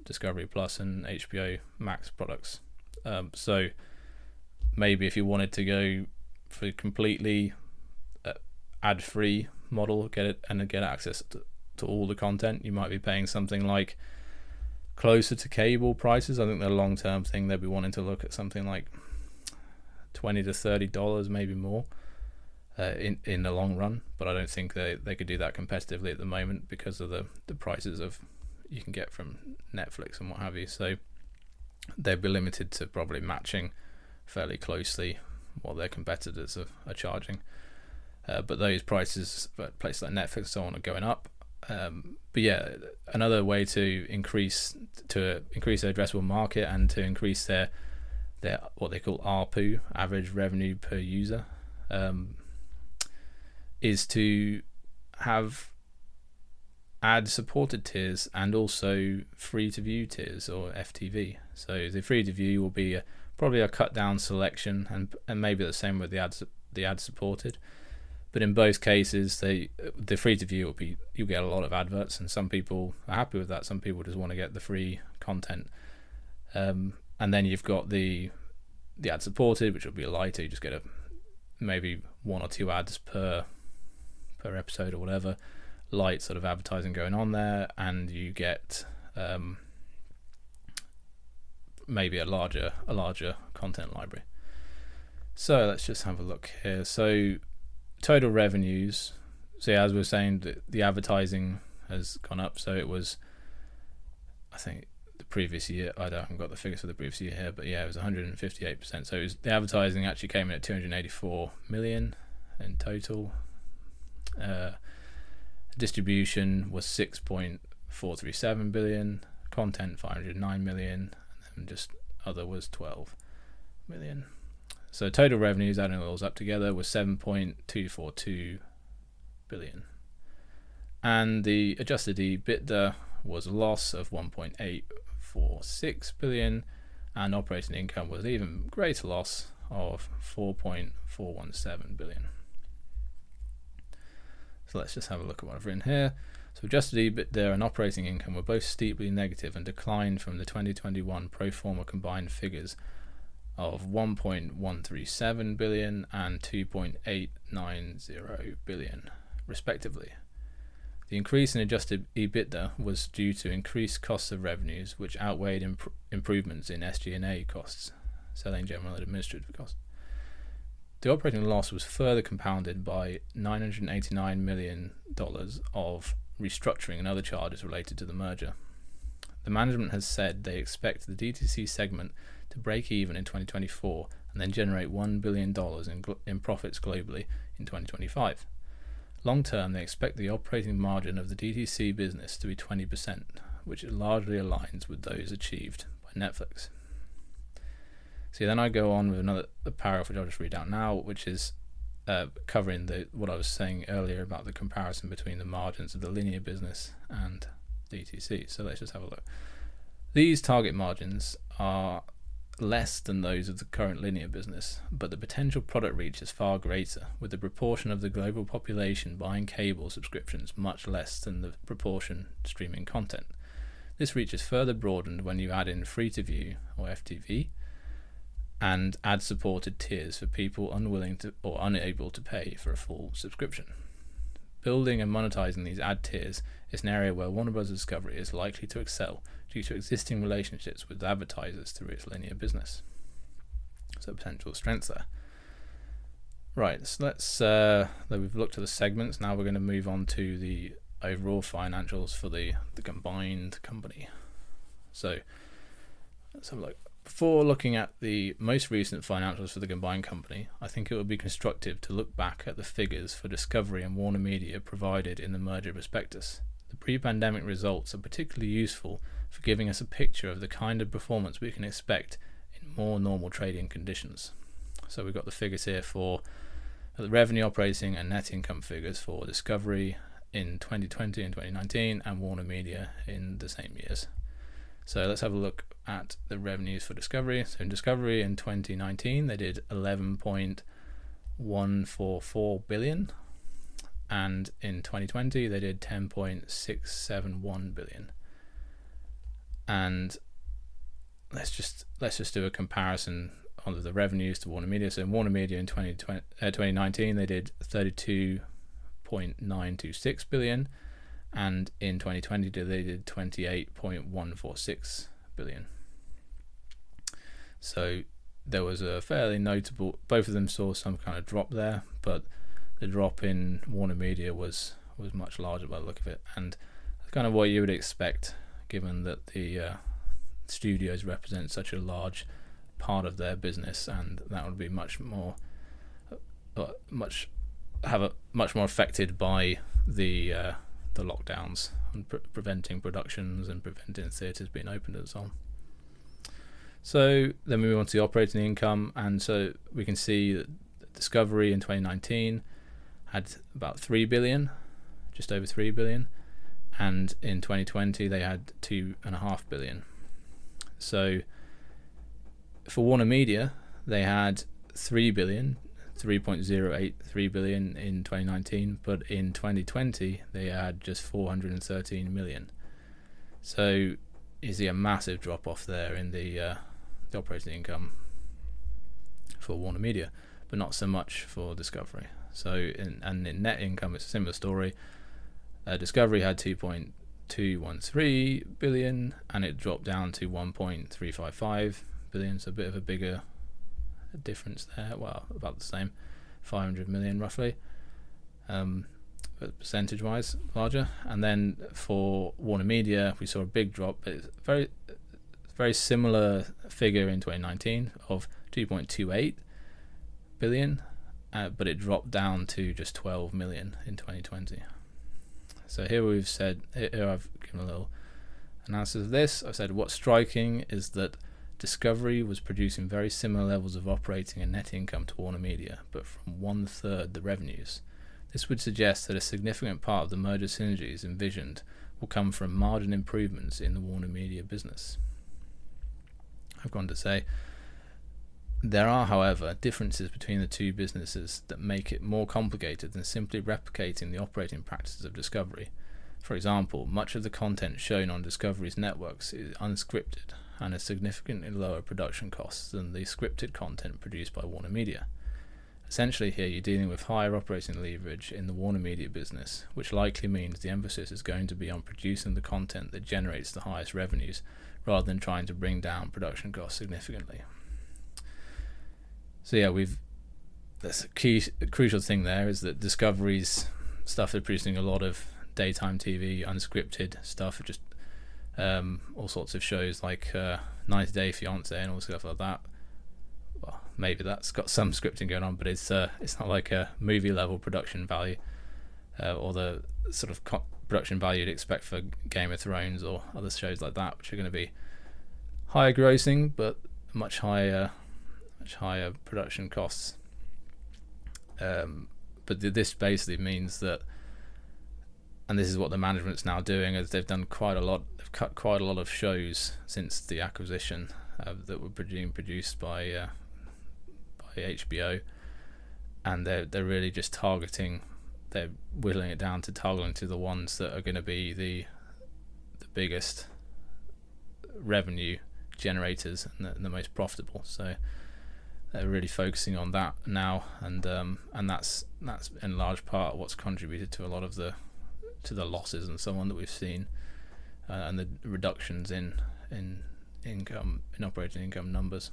Discovery Plus and HBO Max products. Um, so maybe if you wanted to go for completely uh, ad-free model, get it and get access to, to all the content, you might be paying something like closer to cable prices. I think the long term thing they'll be wanting to look at something like twenty to thirty dollars, maybe more, uh, in in the long run. But I don't think they they could do that competitively at the moment because of the the prices of you can get from Netflix and what have you. So they'd be limited to probably matching fairly closely what their competitors are, are charging. Uh, but those prices places like Netflix and so on are going up. Um, but yeah, another way to increase to increase their addressable market and to increase their their what they call ARPU, average revenue per user, um, is to have ad supported tiers and also free to view tiers or FTV. So the free to view will be a, probably a cut down selection and and maybe the same with the ads the ad supported. But in both cases, they the free to view will be you get a lot of adverts, and some people are happy with that. Some people just want to get the free content. Um, and then you've got the the ad supported, which will be lighter. You just get a maybe one or two ads per per episode or whatever, light sort of advertising going on there, and you get um, maybe a larger a larger content library. So let's just have a look here. So total revenues. So yeah, as we are saying, the, the advertising has gone up. So it was, I think, the previous year. I don't I haven't got the figures for the previous year here, but yeah, it was 158 percent. So was, the advertising actually came in at 284 million in total. Uh, distribution was 6.437 billion. Content 509 million, and just other was 12 million. So total revenues, adding all those up together, was 7.242 billion. And the adjusted EBITDA was a loss of 1.846 billion, and operating income was even greater loss of 4.417 billion. So let's just have a look at what I've written here. So adjusted EBITDA and operating income were both steeply negative and declined from the 2021 pro forma combined figures of 1.137 billion and 2.890 billion, respectively. The increase in adjusted EBITDA was due to increased costs of revenues, which outweighed imp- improvements in SG&A costs, selling general and administrative costs. The operating loss was further compounded by $989 million of restructuring and other charges related to the merger. The management has said they expect the DTC segment to break even in 2024 and then generate $1 billion in, in profits globally in 2025. Long term, they expect the operating margin of the DTC business to be 20%, which largely aligns with those achieved by Netflix. See, then I go on with another paragraph which I'll just read out now, which is uh, covering the what I was saying earlier about the comparison between the margins of the linear business and DTC. So let's just have a look. These target margins are less than those of the current linear business, but the potential product reach is far greater, with the proportion of the global population buying cable subscriptions much less than the proportion streaming content. This reach is further broadened when you add in free to view or FTV and ad supported tiers for people unwilling to or unable to pay for a full subscription. Building and monetizing these ad tiers is an area where Warner Bros. Discovery is likely to excel due to existing relationships with advertisers through its linear business. So potential strengths there. Right, so let's uh, we've looked at the segments. Now we're going to move on to the overall financials for the the combined company. So let's have a look. Before looking at the most recent financials for the combined company, I think it would be constructive to look back at the figures for Discovery and Warner Media provided in the merger prospectus. The pre pandemic results are particularly useful for giving us a picture of the kind of performance we can expect in more normal trading conditions. So we've got the figures here for the revenue operating and net income figures for Discovery in 2020 and 2019 and Warner Media in the same years. So let's have a look at the revenues for Discovery. So in Discovery in 2019, they did 11.144 billion, and in 2020 they did 10.671 billion. And let's just let's just do a comparison on the revenues to Warner Media. So in Warner Media in 2020, uh, 2019 they did 32.926 billion and in 2020 they did 28.146 billion. So there was a fairly notable. Both of them saw some kind of drop there, but the drop in Warner Media was was much larger by the look of it, and that's kind of what you would expect, given that the uh, studios represent such a large part of their business, and that would be much more, uh, much have a much more affected by the uh, the lockdowns and pre- preventing productions and preventing theatres being opened and so on. So then we move on to the operating income, and so we can see that Discovery in 2019 had about three billion, just over three billion, and in 2020 they had two and a half billion. So for Warner Media, they had 3 billion, 3.083 billion in 2019, but in 2020 they had just 413 million. So you see a massive drop off there in the, uh, the operating income for Warner Media, but not so much for Discovery. So in, and in net income, it's a similar story. Uh, Discovery had 2.213 billion, and it dropped down to 1.355 billion, so a bit of a bigger difference there. Well, about the same, 500 million roughly, um, but percentage wise larger. And then for Warner Media, we saw a big drop, but it's very, very similar figure in 2019 of 2.28 billion, uh, but it dropped down to just 12 million in 2020. So here we've said, here I've given a little analysis of this. I've said what's striking is that Discovery was producing very similar levels of operating and net income to Warner Media, but from one third the revenues. This would suggest that a significant part of the merger synergies envisioned will come from margin improvements in the Warner Media business. I've gone to say there are, however, differences between the two businesses that make it more complicated than simply replicating the operating practices of Discovery. For example, much of the content shown on Discovery's networks is unscripted and has significantly lower production costs than the scripted content produced by Warner Media. Essentially, here you're dealing with higher operating leverage in the Warner Media business, which likely means the emphasis is going to be on producing the content that generates the highest revenues rather than trying to bring down production costs significantly. So, yeah, we've that's a key a crucial thing there is that Discovery's stuff they're producing a lot of daytime TV, unscripted stuff, just um, all sorts of shows like uh, 90 Day Fiance and all stuff like that. Well, maybe that's got some scripting going on, but it's uh, it's not like a movie level production value uh, or the sort of co- production value you'd expect for Game of Thrones or other shows like that, which are going to be higher grossing but much higher, much higher production costs. Um, but this basically means that and this is what the management's now doing is they've done quite a lot they've cut quite a lot of shows since the acquisition uh, that were being produced by uh, by HBO and they're they're really just targeting they're whittling it down to targeting to the ones that are going to be the the biggest revenue generators and the, and the most profitable so they're really focusing on that now and um, and that's that's in large part what's contributed to a lot of the to the losses and so on that we've seen, uh, and the reductions in in income in operating income numbers.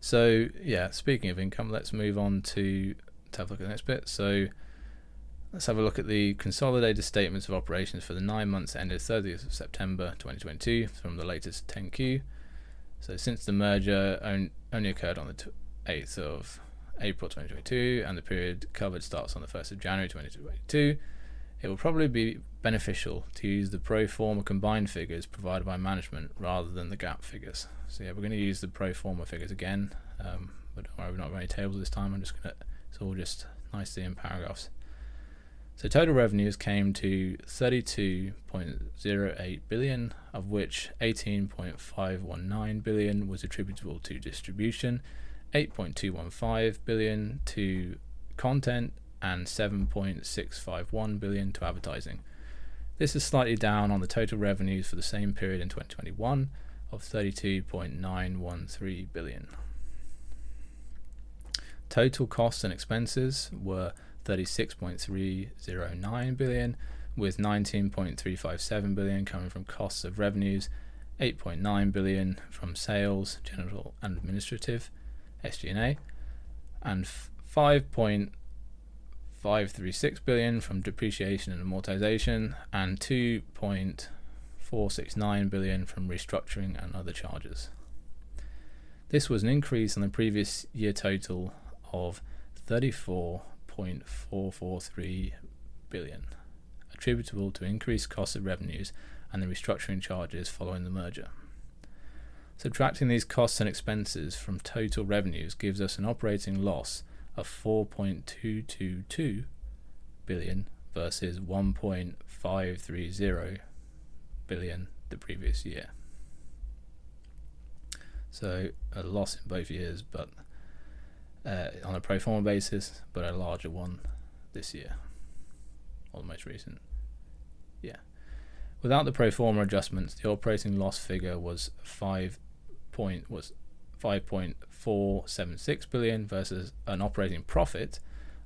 So yeah, speaking of income, let's move on to, to have a look at the next bit. So let's have a look at the consolidated statements of operations for the nine months ended 30th of September 2022 from the latest 10Q. So since the merger on, only occurred on the 8th of April 2022 and the period covered starts on the 1st of January 2022, it will probably be beneficial to use the pro forma combined figures provided by management rather than the GAAP figures. So yeah, we're going to use the pro forma figures again, um, but we're not going to tables this time. I'm just going to, it's all just nicely in paragraphs. So total revenues came to 32.08 billion, of which 18.519 billion was attributable to distribution 8.215 billion to content and 7.651 billion to advertising. This is slightly down on the total revenues for the same period in 2021 of 32.913 billion. Total costs and expenses were 36.309 billion, with 19.357 billion coming from costs of revenues, 8.9 billion from sales, general and administrative, SG&A, and 5.536 billion from depreciation and amortization, and 2.469 billion from restructuring and other charges. This was an increase on the previous year total of 34.443 billion, attributable to increased cost of revenues and the restructuring charges following the merger. Subtracting these costs and expenses from total revenues gives us an operating loss of 4.222 billion versus 1.530 billion the previous year. So a loss in both years, but uh, on a pro forma basis, but a larger one this year, or the most recent. Yeah. Without the pro forma adjustments, the operating loss figure was five point was 5.476 billion versus an operating profit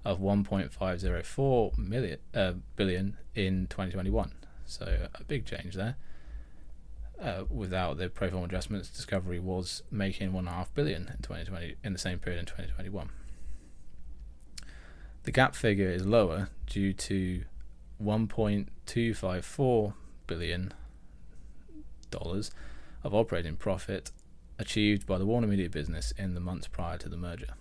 of 1.504 million uh, billion in 2021. So a big change there. Uh, without the pro forma adjustments, Discovery was making one and a half billion in 2020 in the same period in 2021. The GAAP figure is lower due to 1.254 billion dollars of operating profit achieved by the Warner Media business in the months prior to the merger.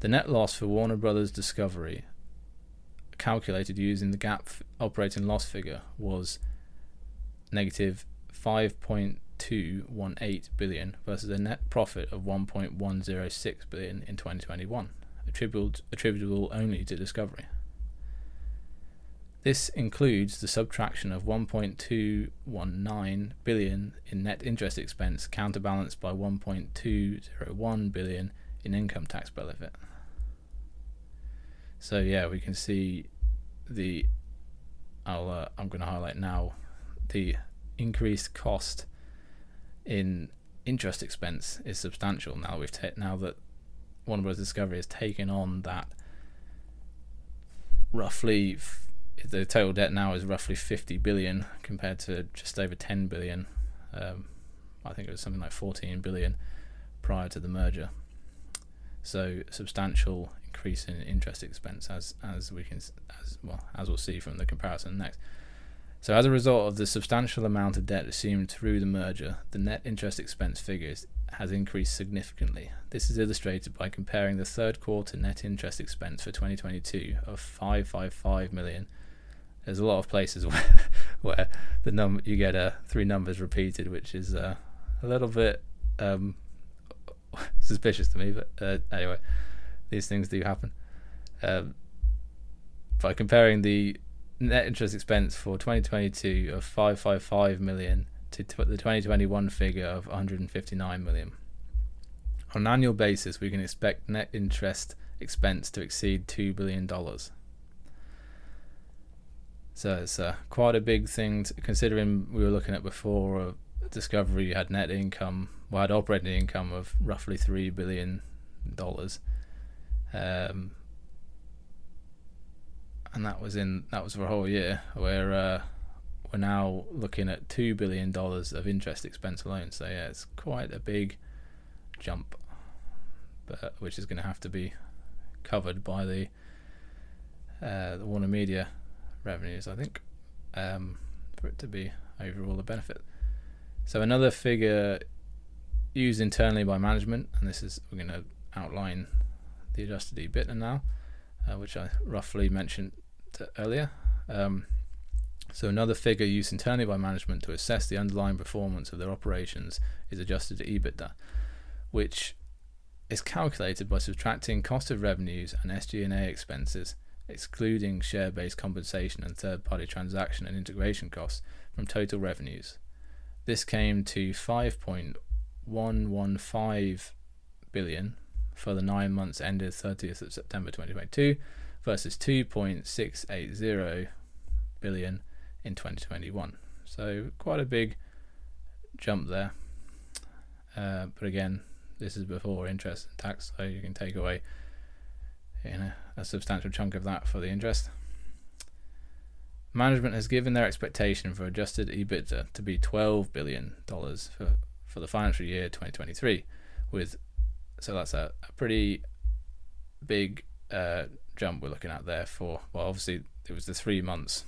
The net loss for Warner Brothers Discovery, calculated using the GAAP operating loss figure, was negative 5.218 billion versus a net profit of 1.106 billion in 2021, attributable, attributable only to Discovery. This includes the subtraction of 1.219 billion in net interest expense counterbalanced by 1.201 billion in income tax benefit. So yeah, we can see the I'll uh, I'm going to highlight now the increased cost in interest expense is substantial now we've ta- now that Warner Bros Discovery has taken on that roughly f- the total debt now is roughly 50 billion compared to just over 10 billion. Um, I think it was something like 14 billion prior to the merger. So substantial increase in interest expense as as we can as well as we'll see from the comparison next. So as a result of the substantial amount of debt assumed through the merger, the net interest expense figures has increased significantly. This is illustrated by comparing the third quarter net interest expense for 2022 of 555 million there's a lot of places where, where the number you get uh, three numbers repeated, which is uh, a little bit um, suspicious to me. But uh, anyway, these things do happen. Um, by comparing the net interest expense for 2022 of 555 million to the 2021 figure of 159 million. On an annual basis, we can expect net interest expense to exceed $2 billion. So it's uh, quite a big thing to, considering we were looking at before. Uh, Discovery had net income, well, had operating income of roughly three billion dollars, um, and that was in that was for a whole year. Where uh, we're now looking at two billion dollars of interest expense alone. So yeah, it's quite a big jump, but which is going to have to be covered by the uh, the Warner Media revenues, I think, um, for it to be overall a benefit. So another figure used internally by management, and this is we're going to outline the adjusted EBITDA now, uh, which I roughly mentioned earlier. Um, so another figure used internally by management to assess the underlying performance of their operations is adjusted EBITDA, which is calculated by subtracting cost of revenues and SG&A expenses excluding share based compensation and third party transaction and integration costs from total revenues. This came to 5.115 billion for the nine months ended 30th of September 2022 versus 2.680 billion in 2021. So quite a big jump there. Uh, but again, this is before interest and tax, so you can take away you know a substantial chunk of that for the interest. Management has given their expectation for adjusted EBITDA to be $12 billion for, for the financial year 2023, with so that's a, a pretty big uh, jump we're looking at there for well obviously it was the three months.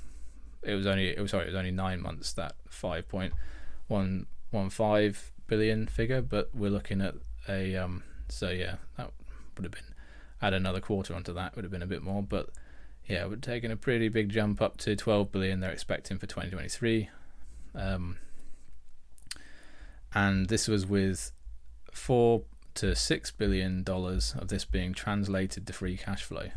It was only it was sorry it was only nine months that 5.115 billion figure but we're looking at a um so yeah that would have been add another quarter onto that would have been a bit more but yeah we're taking a pretty big jump up to 12 billion they're expecting for 2023 um and this was with four to six billion dollars of this being translated to free cash flow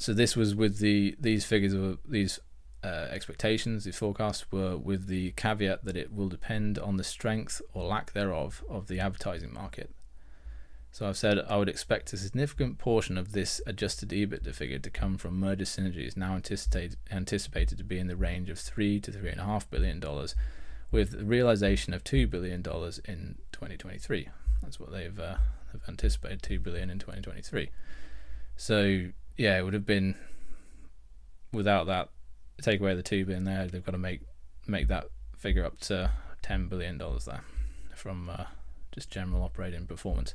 so this was with the these figures of these uh, expectations, the forecasts were with the caveat that it will depend on the strength or lack thereof of the advertising market. So I've said I would expect a significant portion of this adjusted EBITDA figure to come from merger synergies, now anticipated anticipated to be in the range of three to three and a half billion dollars, with the realization of two billion dollars in 2023. That's what they've uh, they've anticipated two billion in 2023. So yeah, it would have been without that take away the two billion there, they've got to make make that figure up to ten billion dollars there from uh, just general operating performance.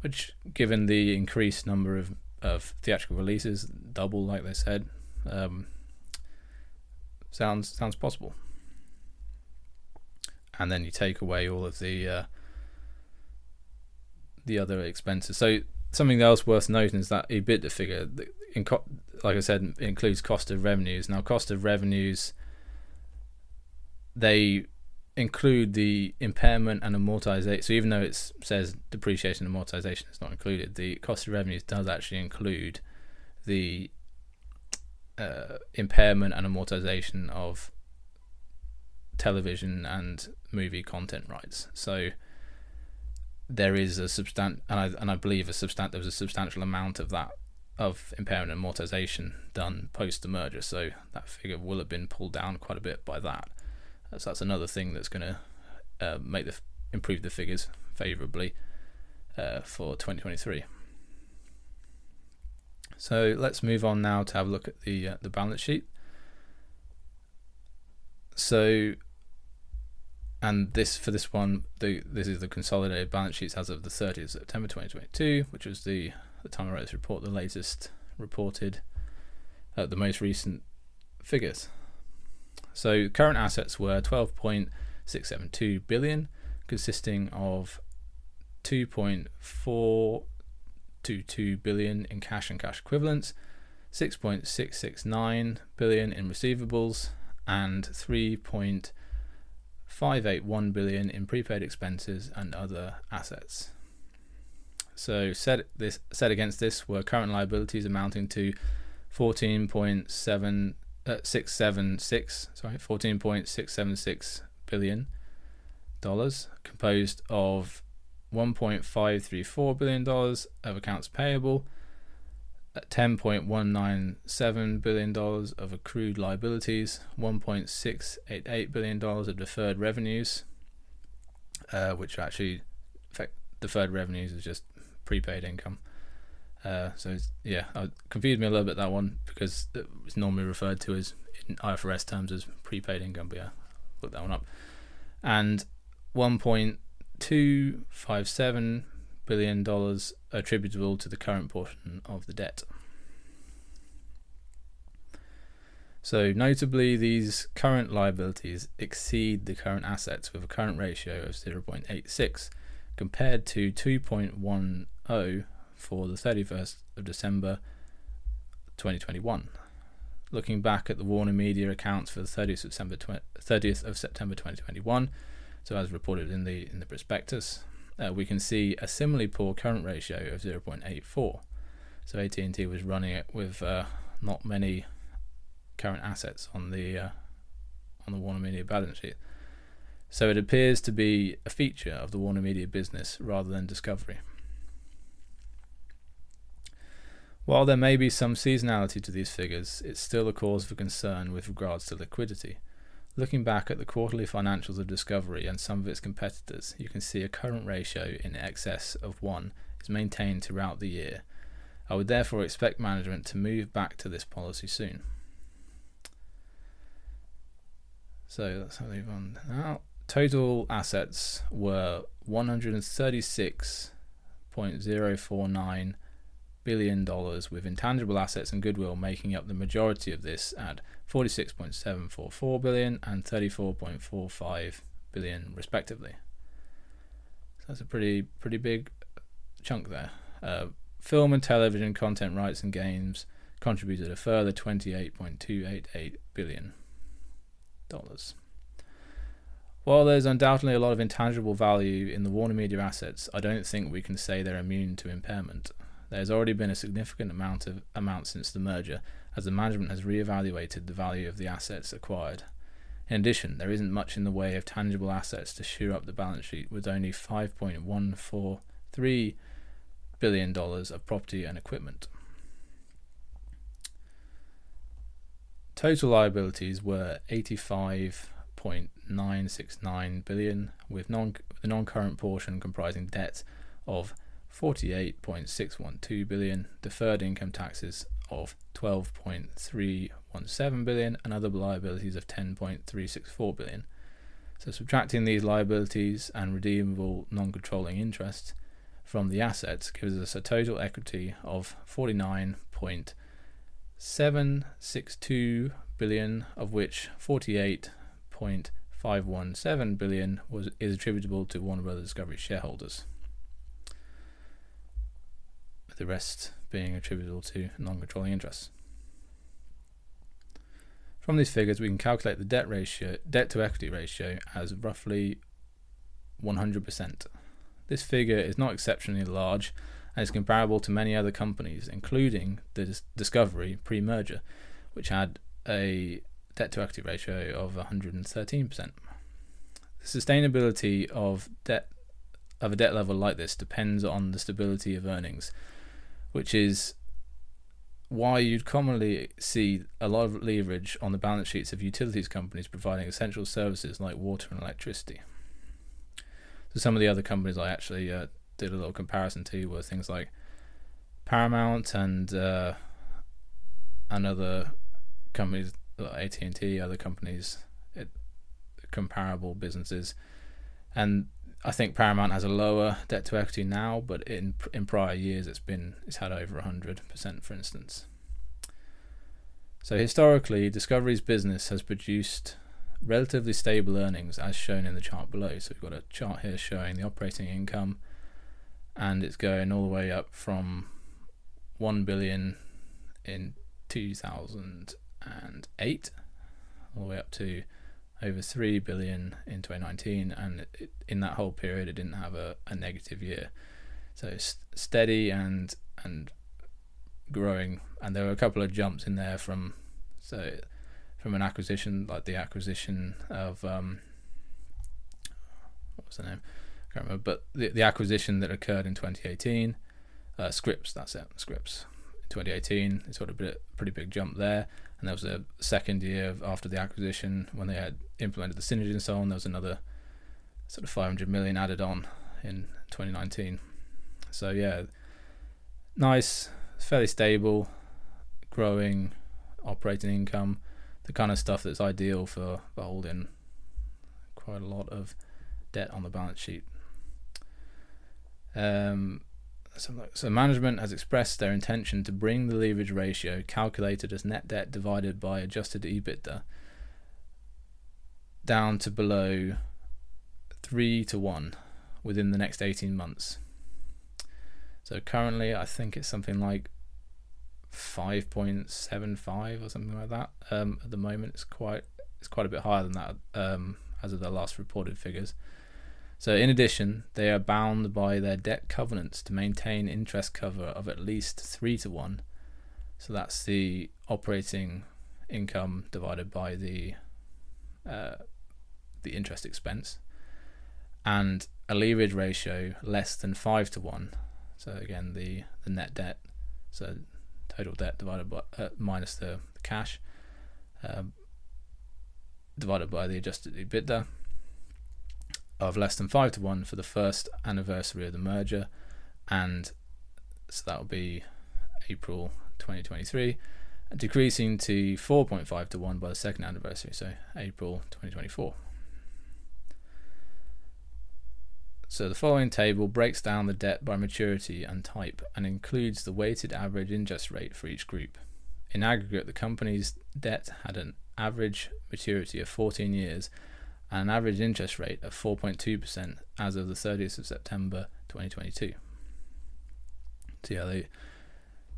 Which, given the increased number of, of theatrical releases, double like they said, um, sounds sounds possible. And then you take away all of the uh, the other expenses. So something else worth noting is that EBITDA figure, like I said, includes cost of revenues. Now, cost of revenues, they include the impairment and amortization. So even though it says depreciation and amortization is not included, the cost of revenues does actually include the uh, impairment and amortization of television and movie content rights. So there is a substant and I and I believe a substant there was a substantial amount of that of impairment and amortization done post the merger, so that figure will have been pulled down quite a bit by that. So that's another thing that's going to uh, make the improve the figures favourably uh, for 2023. So let's move on now to have a look at the uh, the balance sheet. So and this for this one, the this is the consolidated balance sheets as of the 30th of September 2022, which was the the time I wrote this report, the latest reported, uh, the most recent figures. So current assets were 12.672 billion, consisting of 2.422 billion in cash and cash equivalents, 6.669 billion in receivables, and 3. 581 billion in prepaid expenses and other assets. So set this set against this were current liabilities amounting to 14.7 uh, 676 sorry 14.676 billion dollars composed of 1.534 billion dollars of accounts payable $10.197 billion of accrued liabilities, $1.688 billion of deferred revenues, uh, which actually, in fact, deferred revenues is just prepaid income. Uh, so yeah, confused me a little bit that one because it's normally referred to as in IFRS terms as prepaid income. But yeah, look that one up. And 1.257 billion dollars attributable to the current portion of the debt. So notably, these current liabilities exceed the current assets with a current ratio of 0.86 compared to 2.10 for the 31st of December 2021. Looking back at the Warner Media accounts for the 30th of September, 30th of September 2021, so as reported in the in the prospectus, uh, we can see a similarly poor current ratio of 0.84. So AT&T was running it with uh, not many current assets on the uh, on the Warner Media balance sheet. So it appears to be a feature of the Warner Media business rather than Discovery. While there may be some seasonality to these figures, it's still a cause for concern with regards to liquidity. Looking back at the quarterly financials of Discovery and some of its competitors, you can see a current ratio in excess of 1 is maintained throughout the year. I would therefore expect management to move back to this policy soon. So how they run now. Total assets were 136.049 billion dollars, with intangible assets and goodwill making up the majority of this at 46.744 billion and 34.45 billion, respectively. So that's a pretty pretty big chunk there. Uh, film and television content rights and games contributed a further 28.288 billion dollars. While there's undoubtedly a lot of intangible value in the Warner Media assets, I don't think we can say they're immune to impairment. There has already been a significant amount of amount since the merger, as the management has re-evaluated the value of the assets acquired. In addition, there isn't much in the way of tangible assets to shore up the balance sheet, with only 5.143 billion dollars of property and equipment. Total liabilities were 85.969 billion, with non the non-current portion comprising debt of 48.612 billion, deferred income taxes of 12.317 billion, and other liabilities of 10.364 billion. So, subtracting these liabilities and redeemable non controlling interest from the assets gives us a total equity of 49.762 billion, of which 48.517 billion was is attributable to Warner Brothers Discovery shareholders the rest being attributable to non controlling interests. From these figures, we can calculate the debt ratio, debt to equity ratio, as roughly 100%. This figure is not exceptionally large and is comparable to many other companies, including the Discovery pre merger, which had a debt to equity ratio of 113%. The sustainability of debt of a debt level like this depends on the stability of earnings which is why you'd commonly see a lot of leverage on the balance sheets of utilities companies providing essential services like water and electricity. So some of the other companies I actually uh, did a little comparison to were things like Paramount and uh, and other companies like AT and T, other companies, it, comparable businesses, and I think Paramount has a lower debt to equity now, but in in prior years it's been it's had over hundred percent, for instance. So historically, Discovery's business has produced relatively stable earnings, as shown in the chart below. So we've got a chart here showing the operating income, and it's going all the way up from one billion in two thousand and eight, all the way up to over 3 billion in 2019 and it, in that whole period it didn't have a, a negative year. So st- steady and and growing and there were a couple of jumps in there from so from an acquisition like the acquisition of um what was the name? I can't remember but the, the acquisition that occurred in 2018 uh, Scripps that's it Scripps 2018 it's sort of a pretty big jump there and there was a second year after the acquisition when they had implemented the synergy and so on. There was another sort of 500 million added on in 2019. So yeah, nice, fairly stable, growing operating income, the kind of stuff that's ideal for holding quite a lot of debt on the balance sheet. Um, so management has expressed their intention to bring the leverage ratio calculated as net debt divided by adjusted EBITDA down to below 3 to 1 within the next 18 months. So currently I think it's something like 5.75 or something like that. Um, at the moment it's quite it's quite a bit higher than that um, as of the last reported figures. So, in addition, they are bound by their debt covenants to maintain interest cover of at least 3 to 1. So, that's the operating income divided by the uh, the interest expense, and a leverage ratio less than 5 to 1. So, again, the, the net debt, so total debt divided by uh, minus the, the cash, uh, divided by the adjusted EBITDA of less than 5 to 1 for the first anniversary of the merger and so that will be April 2023, decreasing to 4.5 to 1 by the second anniversary, so April 2024. So the following table breaks down the debt by maturity and type and includes the weighted average interest rate for each group. In aggregate, the company's debt had an average maturity of 14 years and an average interest rate of 4.2% as of the 30th of September 2022. So yeah, they,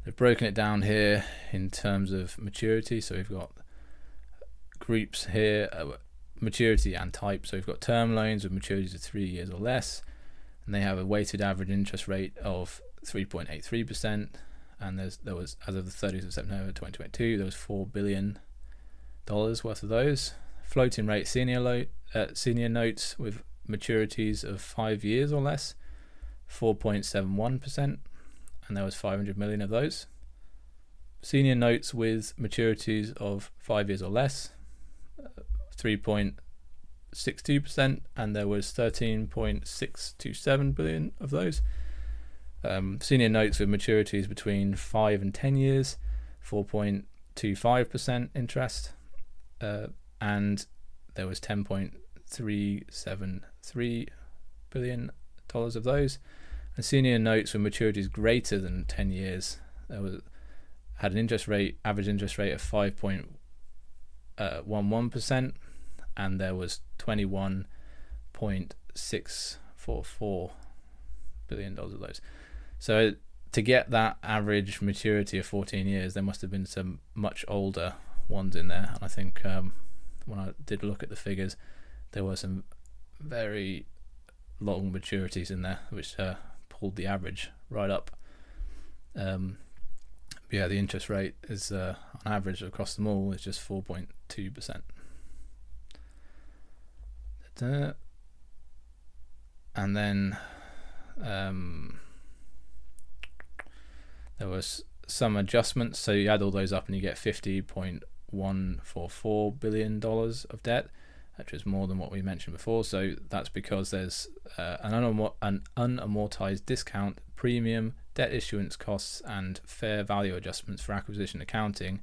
they've broken it down here in terms of maturity. So we've got groups here, uh, maturity and type. So we've got term loans with maturities of three years or less, and they have a weighted average interest rate of 3.83%. And there's there was as of the 30th of September 2022, there was four billion dollars worth of those floating rate senior lo- uh, senior notes with maturities of five years or less, 4.71%, and there was 500 million of those. Senior notes with maturities of five years or less, 3.62%, and there was 13.627 billion of those. Um, senior notes with maturities between five and 10 years, 4.25% interest, uh, and there was 10.373 billion dollars of those. And senior notes with maturities greater than 10 years, there was had an interest rate, average interest rate of 5.11%, uh, and there was 21.644 billion dollars of those. So to get that average maturity of 14 years, there must have been some much older ones in there. And I think um, when I did look at the figures, there were some very long maturities in there, which uh, pulled the average right up. Um, yeah, the interest rate is uh, on average across them all is just 4.2 percent. And then um, there was some adjustments, so you add all those up and you get 50.144 billion dollars of debt, which is more than what we mentioned before. So that's because there's uh, an, unam- an unamortized discount premium debt issuance costs and fair value adjustments for acquisition accounting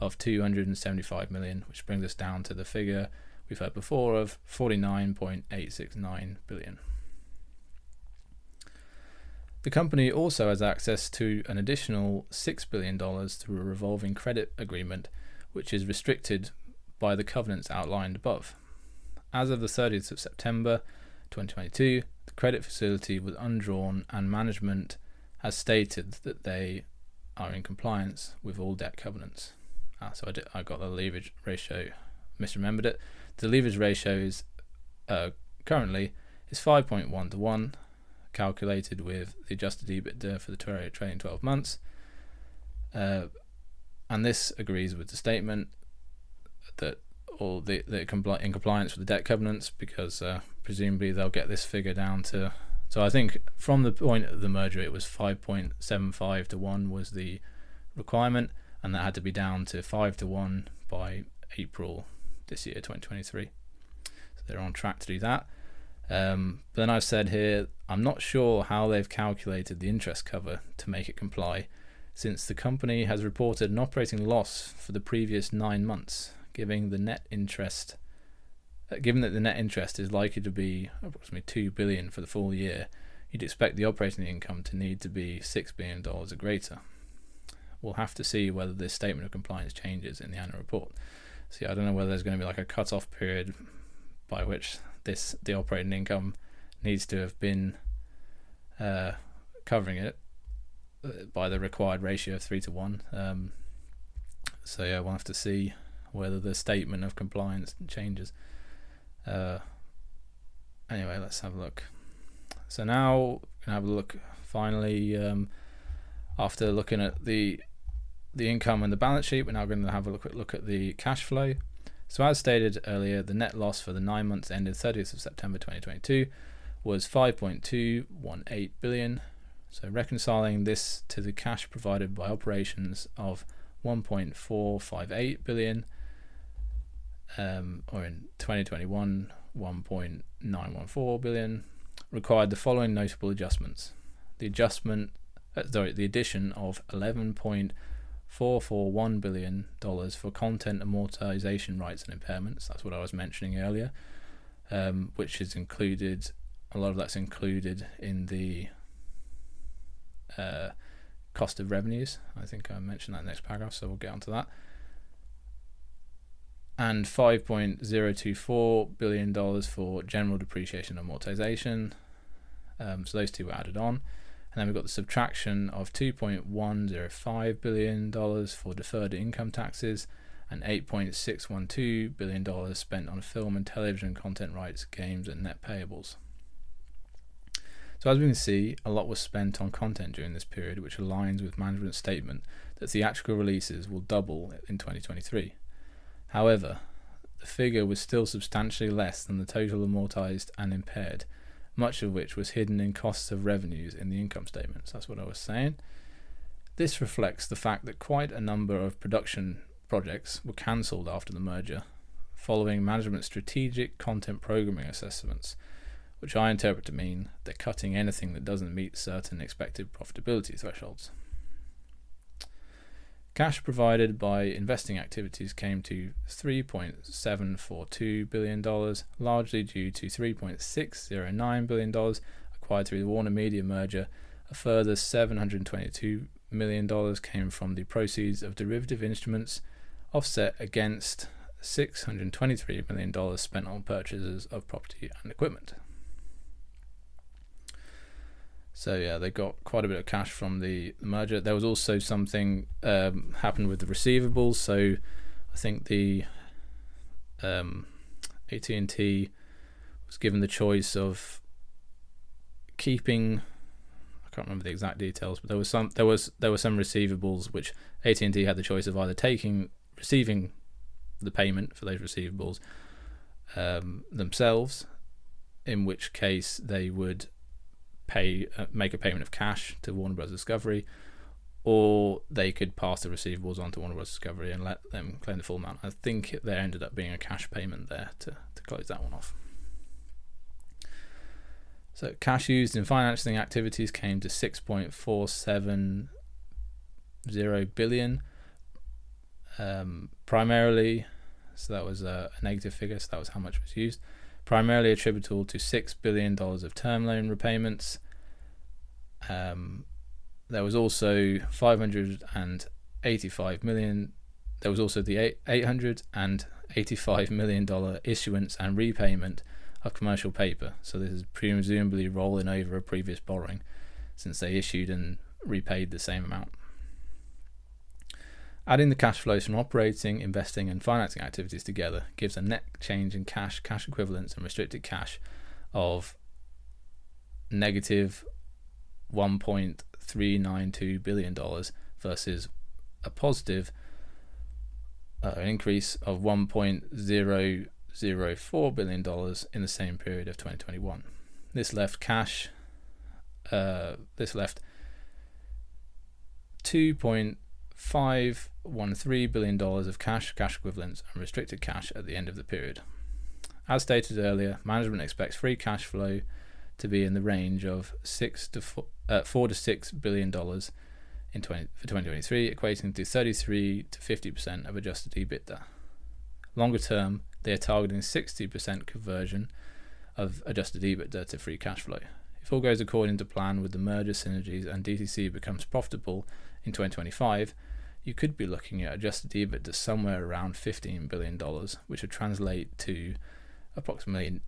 of 275 million, which brings us down to the figure we've heard before of 49.869 billion. The company also has access to an additional $6 billion through a revolving credit agreement, which is restricted by the covenants outlined above. As of the 30th of September 2022, the credit facility was undrawn and management has stated that they are in compliance with all debt covenants. Ah, so I, did, I got the leverage ratio, misremembered it. The leverage ratio is uh, currently is 5.1 to 1, calculated with the adjusted EBITDA for the trailing 12 months. Uh, and this agrees with the statement that all the, the in compliance with the debt covenants because uh, presumably they'll get this figure down to so I think from the point of the merger, it was 5.75 to 1 was the requirement, and that had to be down to 5 to 1 by April this year, 2023. So they're on track to do that. Um, but then I've said here, I'm not sure how they've calculated the interest cover to make it comply, since the company has reported an operating loss for the previous nine months, the net interest uh, given that the net interest is likely to be approximately two billion for the full year, you'd expect the operating income to need to be six billion dollars or greater. We'll have to see whether this statement of compliance changes in the annual report. See, I don't know whether there's going to be like a cut-off period by which this the operating income needs to have been uh, covering it by the required ratio of three to one. Um, so yeah, we'll have to see whether the statement of compliance changes. Uh, anyway, let's have a look. So now we can have a look. Finally, um, after looking at the the income and the balance sheet, we're now going to have a look at look at the cash flow. So as stated earlier, the net loss for the nine months ended 30th of September 2022 was 5.218 billion. So reconciling this to the cash provided by operations of 1.458 billion um, or in 2021, 1.914 billion, required the following notable adjustments. The adjustment, uh, sorry, the addition of 11.441 billion dollars for content amortization rights and impairments. That's what I was mentioning earlier, um, which is included. A lot of that's included in the uh, cost of revenues. I think I mentioned that next paragraph, so we'll get onto that. And $5.024 billion for general depreciation and amortization. Um, so those two were added on. And then we've got the subtraction of $2.105 billion for deferred income taxes and $8.612 billion spent on film and television content rights, games, and net payables. So, as we can see, a lot was spent on content during this period, which aligns with management's statement that theatrical releases will double in 2023. However, the figure was still substantially less than the total amortized and impaired, much of which was hidden in costs of revenues in the income statements. That's what I was saying. This reflects the fact that quite a number of production projects were cancelled after the merger, following management's strategic content programming assessments which I interpret to mean they're cutting anything that doesn't meet certain expected profitability thresholds. Cash provided by investing activities came to $3.742 billion, largely due to $3.609 billion acquired through the Warner Media merger. A further $722 million came from the proceeds of derivative instruments, offset against $623 million spent on purchases of property and equipment. So yeah, they got quite a bit of cash from the, merger. There was also something um, happened with the receivables. So I think the um, AT and T was given the choice of keeping. I can't remember the exact details, but there was some there was there were some receivables which AT and T had the choice of either taking receiving the payment for those receivables um, themselves, in which case they would pay uh, make a payment of cash to Warner Bros. Discovery, or they could pass the receivables on to Warner Bros. Discovery and let them claim the full amount. I think there ended up being a cash payment there to, to close that one off. So cash used in financing activities came to 6.470 billion. Um, primarily, so that was a, a negative figure. So that was how much was used primarily attributable to $6 billion of term loan repayments. Um, there was also 585 million. There was also the 885 million dollar issuance and repayment of commercial paper. So this is presumably rolling over a previous borrowing, since they issued and repaid the same amount. Adding the cash flows from operating, investing, and financing activities together gives a net change in cash, cash equivalents, and restricted cash of negative $1.392 billion versus a positive uh, increase of $1.004 billion in the same period of 2021. This left cash, uh, this left 2. 513 billion dollars of cash, cash equivalents, and restricted cash at the end of the period. As stated earlier, management expects free cash flow to be in the range of six to four, uh, four to six billion dollars in 20, for 2023, equating to 33 to 50 percent of adjusted EBITDA. Longer term, they are targeting 60 percent conversion of adjusted EBITDA to free cash flow. If all goes according to plan with the merger synergies and DTC becomes profitable in 2025, you could be looking at adjusted EBITDA somewhere around $15 billion, which would translate to approximately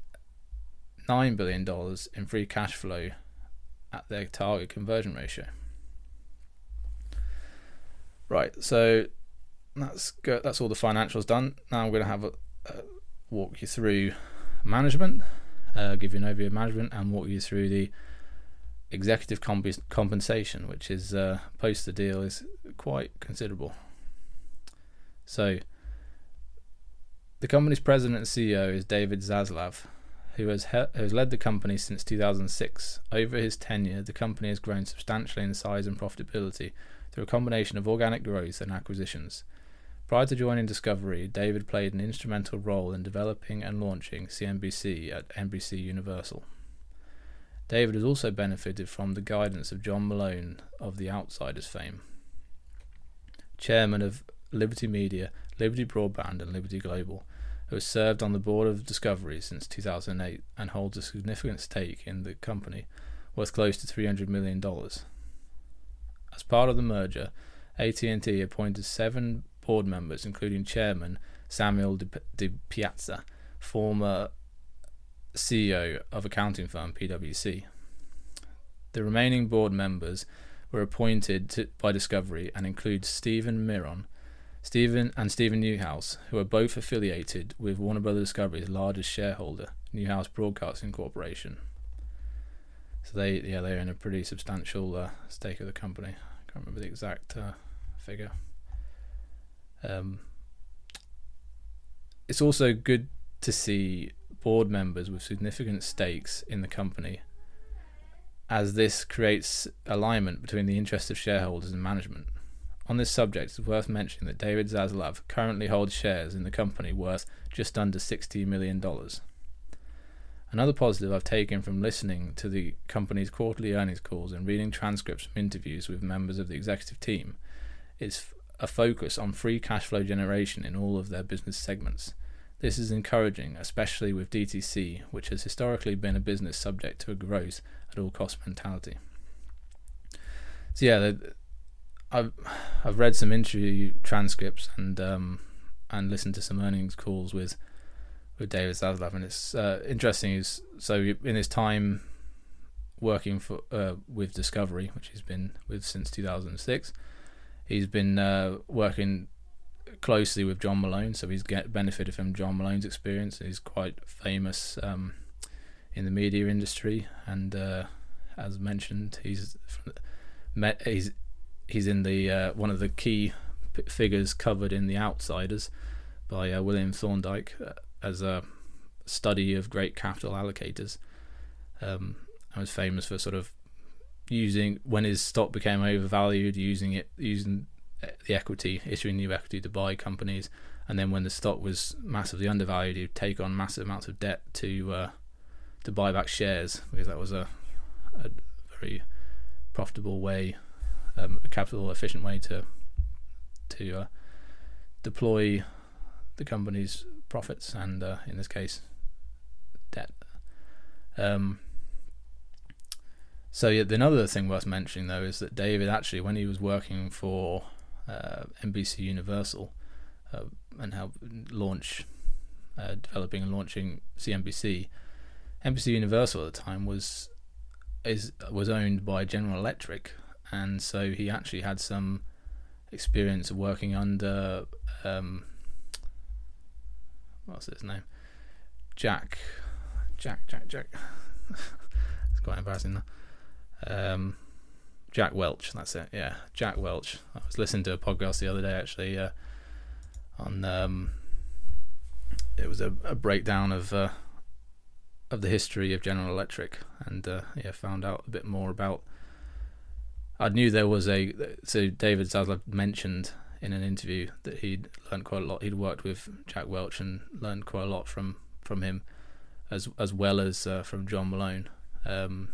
$9 billion in free cash flow at their target conversion ratio. Right, so that's. That's all the financials done. Now I'm going to have a, a walk you through management, uh, give you an overview of management, and walk you through the executive comp- compensation, which is uh, post the deal, is quite considerable. So, the company's president and CEO is David Zaslav, who has he- has led the company since 2006. Over his tenure, the company has grown substantially in size and profitability through a combination of organic growth and acquisitions. Prior to joining Discovery, David played an instrumental role in developing and launching CNBC at NBC Universal. David has also benefited from the guidance of John Malone of The Outsiders fame. Chairman of Liberty Media, Liberty Broadband, and Liberty Global, who has served on the board of Discovery since 2008 and holds a significant stake in the company worth close to $300 million. As part of the merger, AT&T appointed seven board members, including chairman Samuel Di Piazza, former CEO of accounting firm PwC. The remaining board members were appointed to, by Discovery and include Steven Miron, Stephen and Steven Newhouse, who are both affiliated with Warner Brothers Discovery's largest shareholder, Newhouse Broadcasting Corporation. So they, yeah, they own a pretty substantial uh, stake of the company. I can't remember the exact uh, figure. Um, it's also good to see board members with significant stakes in the company, as this creates alignment between the interests of shareholders and management. On this subject, it's worth mentioning that David Zaslav currently holds shares in the company worth just under $60 million. Another positive I've taken from listening to the company's quarterly earnings calls and reading transcripts from interviews with members of the executive team is a focus on free cash flow generation in all of their business segments. This is encouraging, especially with DTC, which has historically been a business subject to a growth at all cost mentality. So yeah, I've I've read some interview transcripts and um, and listened to some earnings calls with with David Zaslav, and it's uh, interesting. Is so in his time working for uh, with Discovery, which he's been with since 2006, he's been uh, working closely with John Malone, so he's get benefited from John Malone's experience. He's quite famous um, in the media industry, and uh, as mentioned, he's met, he's he's in the uh, one of the key p- figures covered in The Outsiders by uh, William Thorndike uh, as a study of great capital allocators. Um, and was famous for sort of using when his stock became overvalued, using it using the equity, issuing new equity to buy companies, and then when the stock was massively undervalued, he'd take on massive amounts of debt to uh, to buy back shares because that was a, a very profitable way, um, a capital efficient way to to uh, deploy the company's profits and, uh, in this case, debt. Um, so yeah, another thing worth mentioning though is that David actually, when he was working for NBC Universal uh, and helped launch, uh, developing and launching CNBC. NBC Universal at the time was is was owned by General Electric, and so he actually had some experience of working under um, what's his name, Jack, Jack, Jack, Jack. it's quite embarrassing. Um, Jack Welch. That's it. Yeah, Jack Welch. I was listening to a podcast the other day actually uh, on. Um, it was a, a breakdown of uh, of the history of General Electric, and uh, yeah, found out a bit more about. I knew there was a so David Zaslav mentioned in an interview that he'd learned quite a lot. He'd worked with Jack Welch and learned quite a lot from from him, as as well as uh, from John Malone. Um,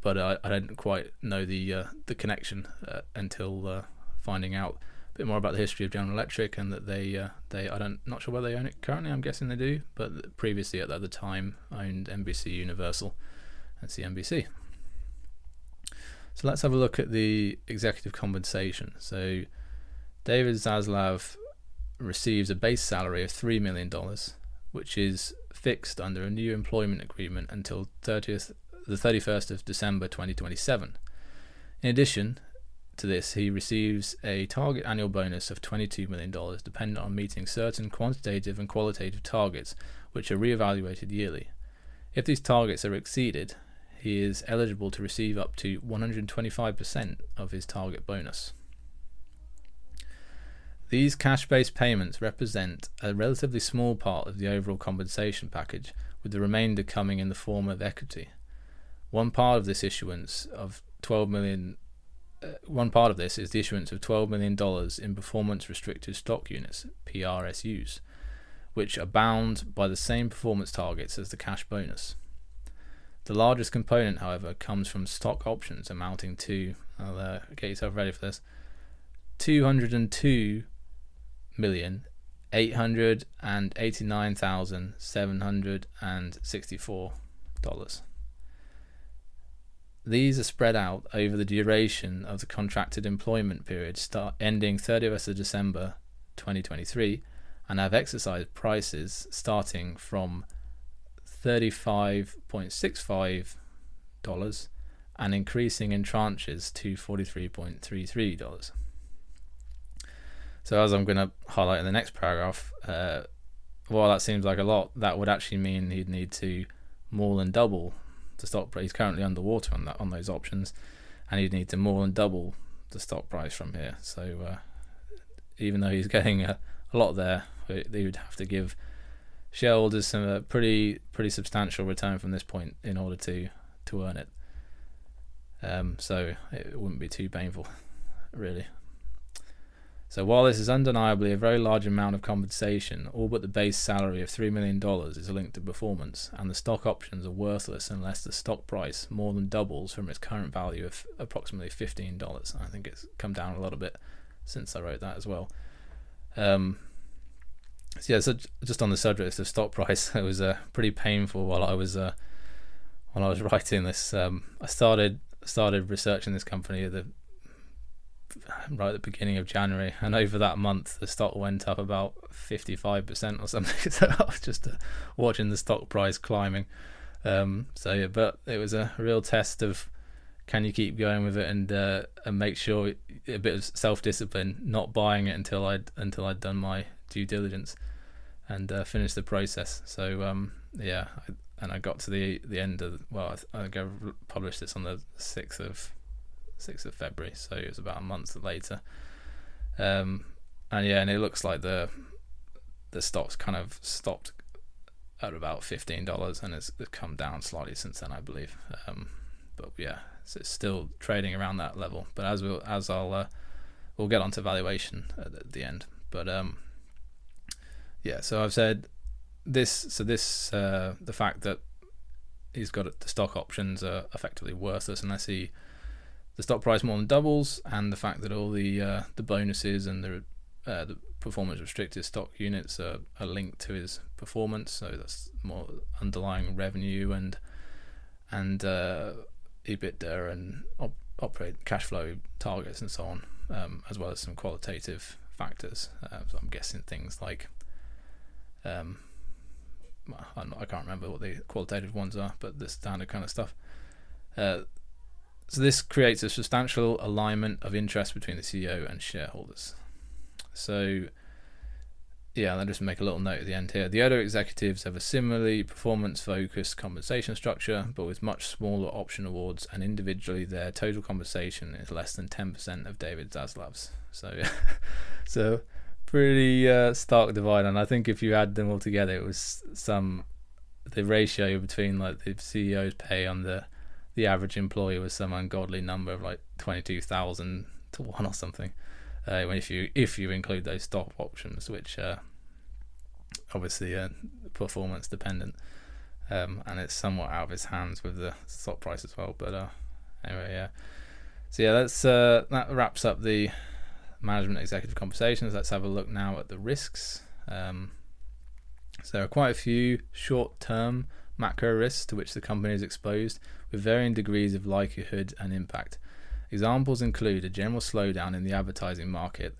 but I, I didn't quite know the uh, the connection uh, until uh, finding out a bit more about the history of General Electric and that they uh, they I don't not sure whether they own it currently. I'm guessing they do, but previously at the time owned NBC Universal and CNBC. So let's have a look at the executive compensation. So David Zaslav receives a base salary of three million dollars, which is fixed under a new employment agreement until 30th the 31st of December 2027. In addition to this, he receives a target annual bonus of $22 million dependent on meeting certain quantitative and qualitative targets, which are re-evaluated yearly. If these targets are exceeded, he is eligible to receive up to 125% of his target bonus. These cash based payments represent a relatively small part of the overall compensation package, with the remainder coming in the form of equity. One part of this issuance of 12 million uh, one part of this is the issuance of $12 million in performance restricted stock units, PRSUs, which are bound by the same performance targets as the cash bonus. The largest component, however, comes from stock options amounting to, I'll uh, get yourself ready for this, 202 million eight hundred and eighty nine thousand seven hundred and sixty four dollars. These are spread out over the duration of the contracted employment period, start ending 30th of December 2023, and have exercise prices starting from $35.65 and increasing in tranches to $43.33. So, as I'm going to highlight in the next paragraph, uh, while that seems like a lot, that would actually mean he'd need to more than double the stock price. He's currently underwater on that on those options, and he'd need to more than double the stock price from here. So, uh, even though he's getting a, a lot there, they would have to give shareholders some uh, pretty pretty substantial return from this point in order to to earn it. Um, so it wouldn't be too painful, really. So while this is undeniably a very large amount of compensation, all but the base salary of $3 million is linked to performance, and the stock options are worthless unless the stock price more than doubles from its current value of approximately $15. I think it's come down a little bit since I wrote that as well. Um, so yeah, so just on the subject of stock price, it was uh, pretty painful while I was uh, while I was writing this. Um, I started started researching this company at the right at the beginning of January, and over that month, the stock went up about fifty-five percent or something. so I was just uh, watching the stock price climbing. Um, so yeah, but it was a real test of can you keep going with it and uh, and make sure a bit of self-discipline, not buying it until I until I'd done my due diligence and uh, finished the process. So um, yeah, I, and I got to the the end of well, I, I published this on the sixth of 6th of February, so it was about a month later. Um, and yeah, and it looks like the the stock's kind of stopped at about fifteen dollars, and it's, it's, come down slightly since then, I believe. Um, but yeah, so it's still trading around that level. But as we'll as I'll uh, we'll get onto valuation at, at the end. But um, yeah, so I've said this. So this uh, the fact that he's got the stock options are effectively worthless unless he the stock price more than doubles, and the fact that all the uh, the bonuses and the uh, the performance restricted stock units are, are linked to his performance. So that's more underlying revenue and and uh, EBITDA and op- operate cash flow targets and so on, um, as well as some qualitative factors. Uh, so I'm guessing things like um, I can't remember what the qualitative ones are, but the standard kind of stuff. Uh, so this creates a substantial alignment of interest between the CEO and shareholders. So yeah, I'll just make a little note at the end here. The other executives have a similarly performance focused compensation structure, but with much smaller option awards, and individually their total compensation is less than 10% of David Zaslav's. So, yeah. so pretty uh, stark divide. And I think if you add them all together, it was some the ratio between like the CEO's pay on the the average employee was some ungodly number of like twenty two thousand to one or something. Uh, if you if you include those stock options, which uh, obviously are performance dependent, um, and it's somewhat out of his hands with the stock price as well. But uh, anyway, yeah. So yeah, that's uh, that wraps up the management executive conversations. Let's have a look now at the risks. Um, so there are quite a few short term macro risks to which the company is exposed, with varying degrees of likelihood and impact. Examples include a general slowdown in the advertising market,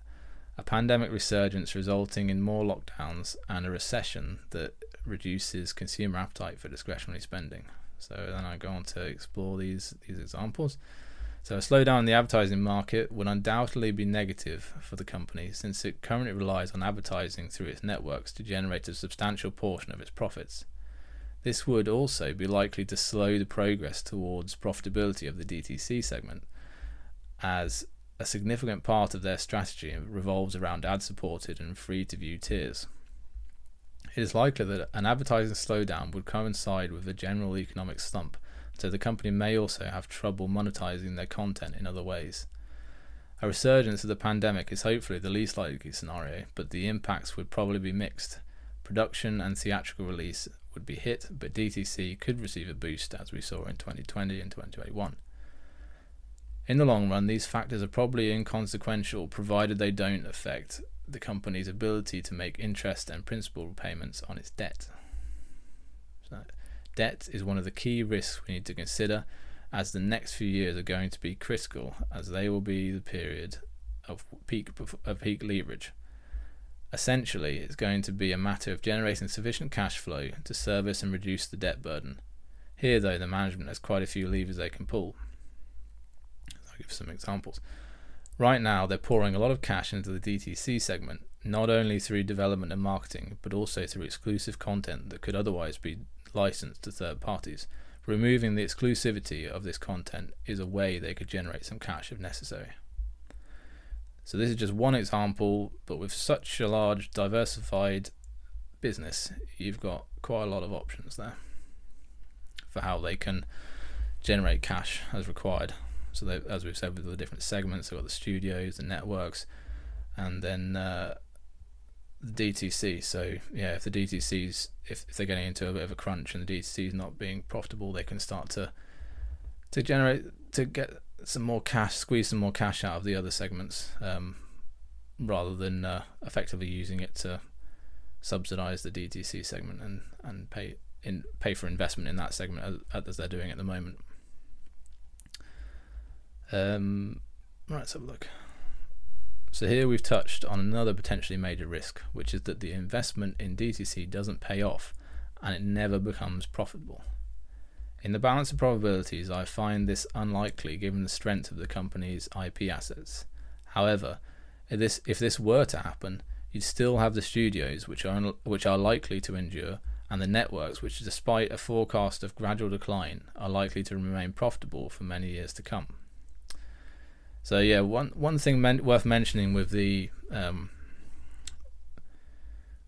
a pandemic resurgence resulting in more lockdowns, and a recession that reduces consumer appetite for discretionary spending. So then I go on to explore these these examples. So a slowdown in the advertising market would undoubtedly be negative for the company since it currently relies on advertising through its networks to generate a substantial portion of its profits. This would also be likely to slow the progress towards profitability of the DTC segment, as a significant part of their strategy revolves around ad supported and free to view tiers. It is likely that an advertising slowdown would coincide with a general economic slump, so the company may also have trouble monetizing their content in other ways. A resurgence of the pandemic is hopefully the least likely scenario, but the impacts would probably be mixed. Production and theatrical release would be hit, but DTC could receive a boost as we saw in 2020 and 2021. In the long run, these factors are probably inconsequential provided they don't affect the company's ability to make interest and principal payments on its debt. So, debt is one of the key risks we need to consider as the next few years are going to be critical as they will be the period of peak of peak leverage. Essentially, it's going to be a matter of generating sufficient cash flow to service and reduce the debt burden. Here, though, the management has quite a few levers they can pull. I'll give some examples. Right now, they're pouring a lot of cash into the DTC segment, not only through development and marketing, but also through exclusive content that could otherwise be licensed to third parties. Removing the exclusivity of this content is a way they could generate some cash if necessary. So this is just one example, but with such a large diversified business, you've got quite a lot of options there for how they can generate cash as required. So they, as we've said with the different segments, they've got the studios, the networks, and then uh, the DTC. So yeah, if the DTC's if, if they're getting into a bit of a crunch and the DTC is not being profitable, they can start to to generate to get some more cash, squeeze some more cash out of the other segments, um, rather than uh, effectively using it to subsidize the DTC segment and, and pay in pay for investment in that segment as, as they're doing at the moment. Um, right, let's have a look. So here we've touched on another potentially major risk, which is that the investment in DTC doesn't pay off and it never becomes profitable. In the balance of probabilities, I find this unlikely given the strength of the company's IP assets. However, if this, if this were to happen, you'd still have the studios, which are, which are likely to endure, and the networks, which, despite a forecast of gradual decline, are likely to remain profitable for many years to come. So yeah, one one thing men- worth mentioning with the um,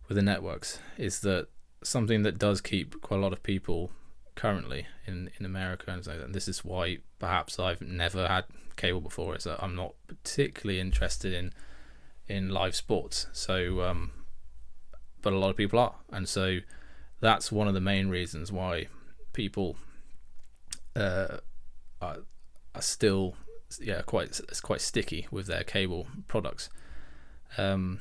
with the networks is that something that does keep quite a lot of people currently in, in America, and, so, this is why perhaps I've never had cable before. Is that I'm not particularly interested in in live sports. So, um, but a lot of people are, and so that's one of the main reasons why people uh, are, are still yeah quite it's quite sticky with their cable products um,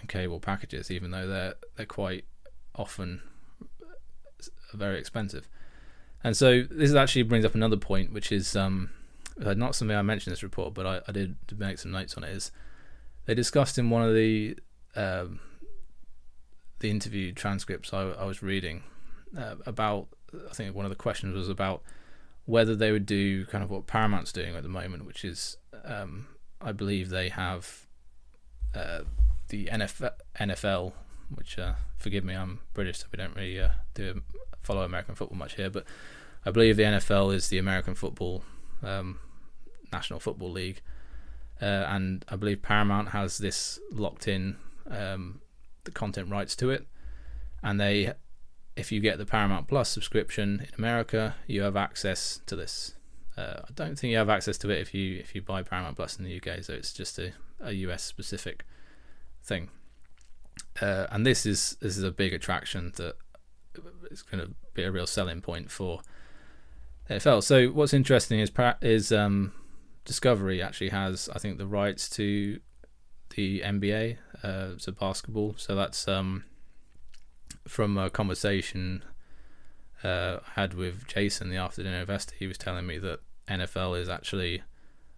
and cable packages, even though they're they're quite often very expensive. And so this actually brings up another point, which is um, uh, not something I mentioned in this report, but I, I, did make some notes on it. Is they discussed in one of the um, the interview transcripts I, I was reading uh, about. I think one of the questions was about whether they would do kind of what Paramount's doing at the moment, which is um, I believe they have uh, the NFL, NFL which uh, forgive me, I'm British, so we don't really uh, do follow American football much here, but I believe the NFL is the American football um, National Football League, uh, and I believe Paramount has this locked in um, the content rights to it, and they, if you get the Paramount Plus subscription in America, you have access to this. Uh, I don't think you have access to it if you if you buy Paramount Plus in the UK, so it's just a, a US specific thing. Uh, and this is this is a big attraction that is going to be a real selling point for NFL. So what's interesting is is um, Discovery actually has I think the rights to the NBA, uh, basketball. So that's um, from a conversation uh, I had with Jason the after dinner investor. He was telling me that NFL is actually.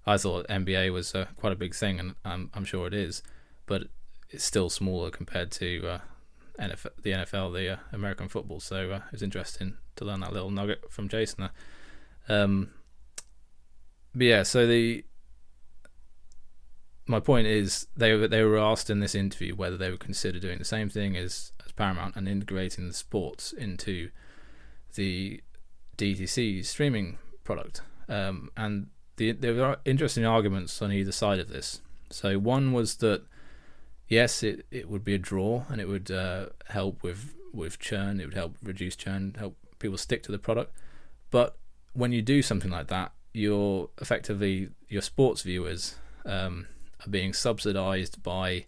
I thought NBA was uh, quite a big thing, and I'm, I'm sure it is, but it's still smaller compared to uh, NFL, the NFL, the uh, American football. So uh, it was interesting to learn that little nugget from Jason. Um, but yeah, so the my point is they were they were asked in this interview whether they would consider doing the same thing as as Paramount and integrating the sports into the DTC streaming product. Um, and the, there were interesting arguments on either side of this. So one was that yes, it, it would be a draw and it would uh, help with with churn. It would help reduce churn, help people stick to the product. But when you do something like that, you're effectively your sports viewers um, are being subsidized by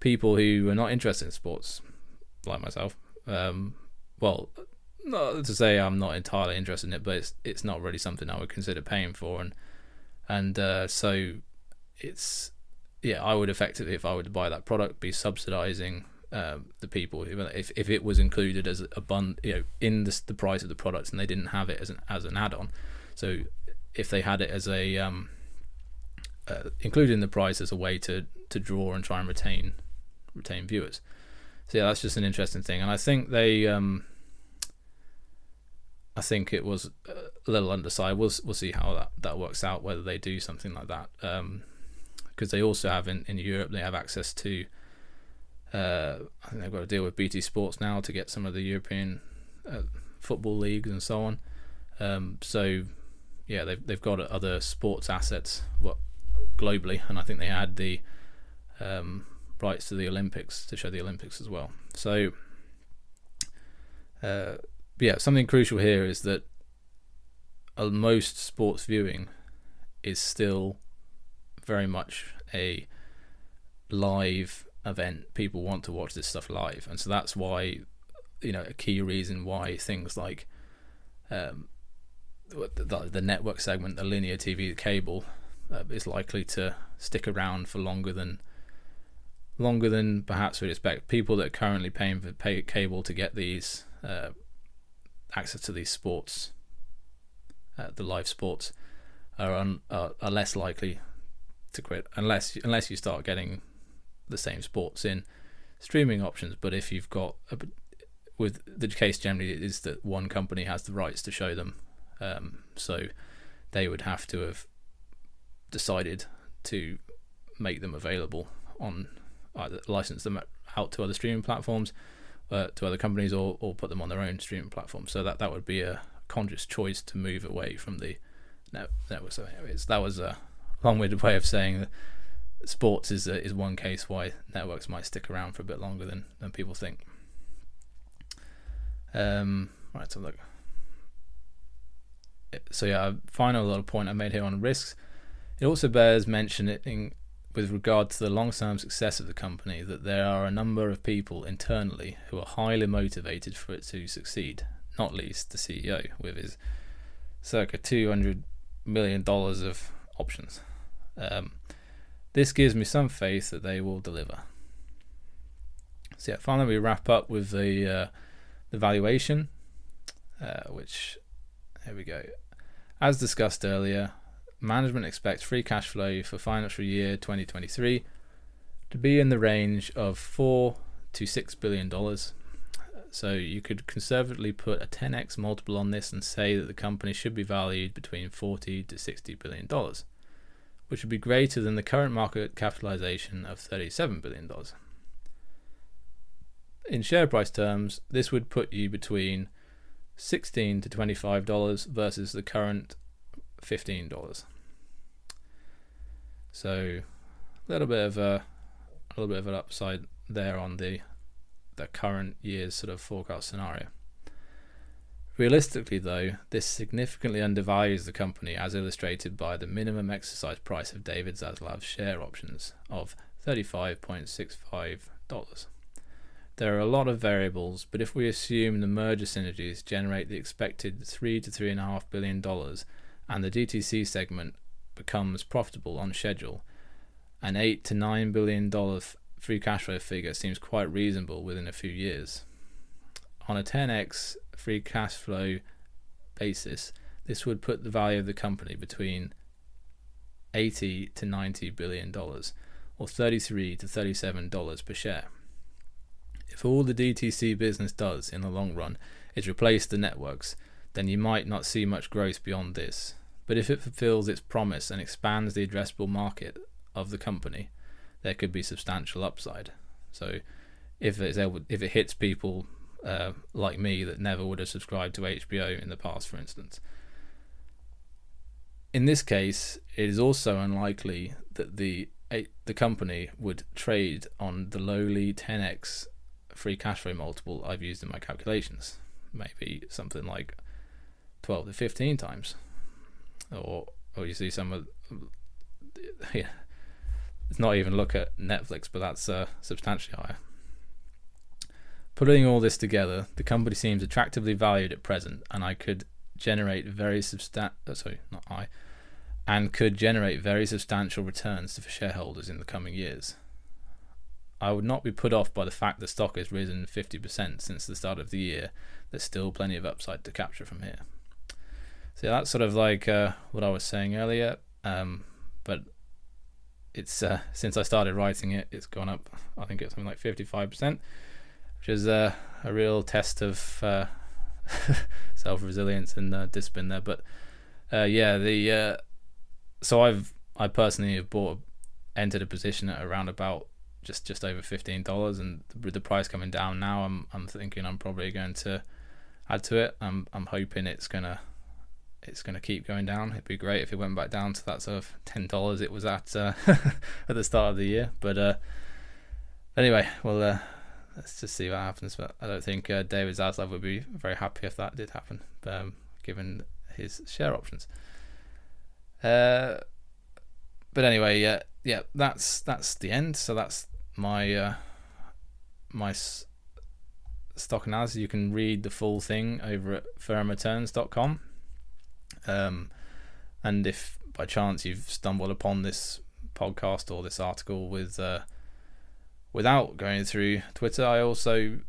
people who are not interested in sports, like myself. Um, well, not to say I'm not entirely interested in it, but it's it's not really something I would consider paying for, and and uh, so it's yeah, I would effectively, if I were to buy that product, be subsidizing um, the people if if it was included as a bun, you know, in the, the price of the products, and they didn't have it as an as an add-on. So if they had it as a um, uh, the price as a way to to draw and try and retain retain viewers. So yeah, that's just an interesting thing, and I think they. Um, I think it was a little undersized. We'll we'll see how that, that works out. Whether they do something like that, because they also have in, in Europe they have access to. Uh, I think they've got to deal with BT Sports now to get some of the European uh, football leagues and so on. Um, so yeah, they've they've got other sports assets what globally, and I think they had the um, rights to the Olympics to show the Olympics as well. So uh, yeah, something crucial here is that uh, most sports viewing is still very much a live event. People want to watch this stuff live, and so that's why you know a key reason why things like um, the, the network segment, the linear TV, the cable, uh, is likely to stick around for longer than longer than perhaps we'd expect. People that are currently paying for pay cable to get these uh, access to these sports, uh, the live sports, are, un, are are less likely to quit unless unless you start getting the same sports in streaming options. But if you've got a, with the case generally is that one company has the rights to show them um, so they would have to have decided to make them available on either license them out to other streaming platforms, uh, to other companies, or, or put them on their own streaming platform. So that, that would be a conscious choice to move away from the network. So that was a long-winded way of saying that sports is a, is one case why networks might stick around for a bit longer than, than people think. Um, right, so look so yeah, final little point I made here on risks. It also bears mentioning with regard to the long-term success of the company that there are a number of people internally who are highly motivated for it to succeed. Not least the CEO with his circa two hundred million dollars of options. Um, this gives me some faith that they will deliver. So yeah, finally we wrap up with the uh, the valuation, uh, which here we go. As discussed earlier, management expects free cash flow for financial year 2023 to be in the range of 4 to 6 billion dollars. So you could conservatively put a 10x multiple on this and say that the company should be valued between 40 to 60 billion dollars, which would be greater than the current market capitalization of 37 billion dollars. In share price terms, this would put you between 16 to $25 versus the current $15. So a little bit of a, a little bit of an upside there on the the current year's sort of forecast scenario. Realistically, though, this significantly undervalues the company as illustrated by the minimum exercise price of David Zaslav's share options of $35.65. There are a lot of variables, but if we assume the merger synergies generate the expected three to three and a half billion dollars, and the DTC segment becomes profitable on schedule, an eight to nine billion dollar free cash flow figure seems quite reasonable within a few years. On a 10x free cash flow basis, this would put the value of the company between 80 to 90 billion dollars, or 33 to 37 dollars per share. If all the DTC business does in the long run is replace the networks, then you might not see much growth beyond this. But if it fulfills its promise and expands the addressable market of the company, there could be substantial upside. So if it's able, if it hits people uh, like me that never would have subscribed to HBO in the past, for instance. In this case, it is also unlikely that the the company would trade on the lowly 10x free cash flow multiple I've used in my calculations. Maybe something like 12 to 15 times. Or or you see some of yeah, let's not even look at Netflix, but that's uh, substantially higher. Putting all this together, the company seems attractively valued at present, and I could generate very substan- uh, sorry, not I, and could generate very substantial returns for shareholders in the coming years. I would not be put off by the fact the stock has risen 50% since the start of the year. There's still plenty of upside to capture from here. So that's sort of like uh, what I was saying earlier. Um, but it's uh, since I started writing it, it's gone up. I think it's something like 55%, which is uh, a real test of uh, self resilience and uh, discipline there. But uh, yeah, the so I've I personally have bought entered a position at around about just just over fifteen dollars, and with the price coming down now, I'm I'm thinking I'm probably going to add to it. I'm I'm hoping it's gonna it's gonna keep going down. It'd be great if it went back down to that sort of ten dollars it was at uh, at the start of the year. But uh, anyway, well uh, let's just see what happens. But I don't think uh, David Zaslav would be very happy if that did happen, um, given his share options. Uh, but anyway, yeah, yeah, that's that's the end. So that's my uh, my s- stock analysis. You can read the full thing over at firmreturns.com. Um, and if by chance you've stumbled upon this podcast or this article with uh, without going through Twitter, I also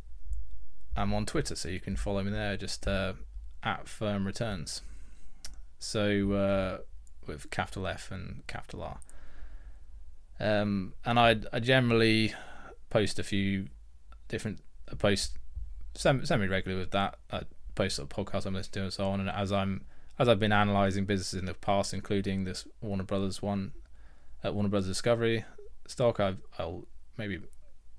am on Twitter, so you can follow me there. Just uh, at Firm Returns. So uh, with capital F and capital R. Um, and I I generally post a few different I post semi regularly with that. I post a podcast I'm listening to and so on. And as I'm as I've been analysing businesses in the past, including this Warner Brothers one at Warner Brothers Discovery stock, i will maybe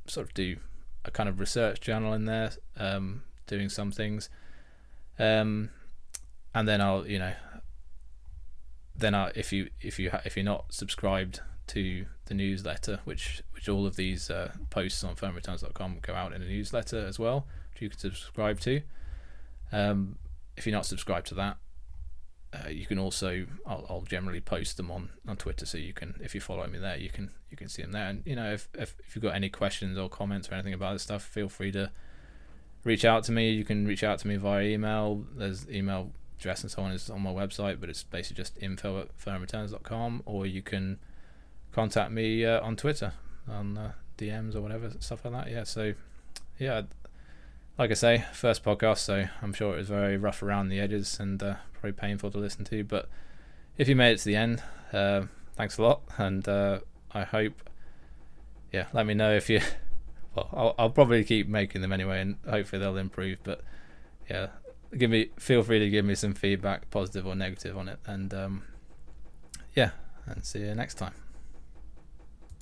sort of do a kind of research journal in there, um, doing some things, um, and then I'll you know then I, if you if you ha- if you're not subscribed to the newsletter, which which all of these uh, posts on firmreturns.com go out in a newsletter as well, which you can subscribe to. Um, if you're not subscribed to that, uh, you can also I'll, I'll, generally post them on, on Twitter, so you can if you follow me there, you can you can see them there. And you know if if, if you've got any questions or comments or anything about this stuff, feel free to reach out to me. You can reach out to me via email. There's email address and so on is on my website, but it's basically just info at firmreturns.com, or you can contact me uh, on Twitter, on uh, DMs or whatever, stuff like that. Yeah, so yeah, like I say, first podcast, so I'm sure it was very rough around the edges and uh, probably painful to listen to, but if you made it to the end, uh, thanks a lot, and uh, I hope, yeah, let me know if you. Well, I'll, I'll probably keep making them anyway, and hopefully they'll improve. But yeah, give me feel free to give me some feedback, positive or negative, on it. And um, yeah, and see you next time.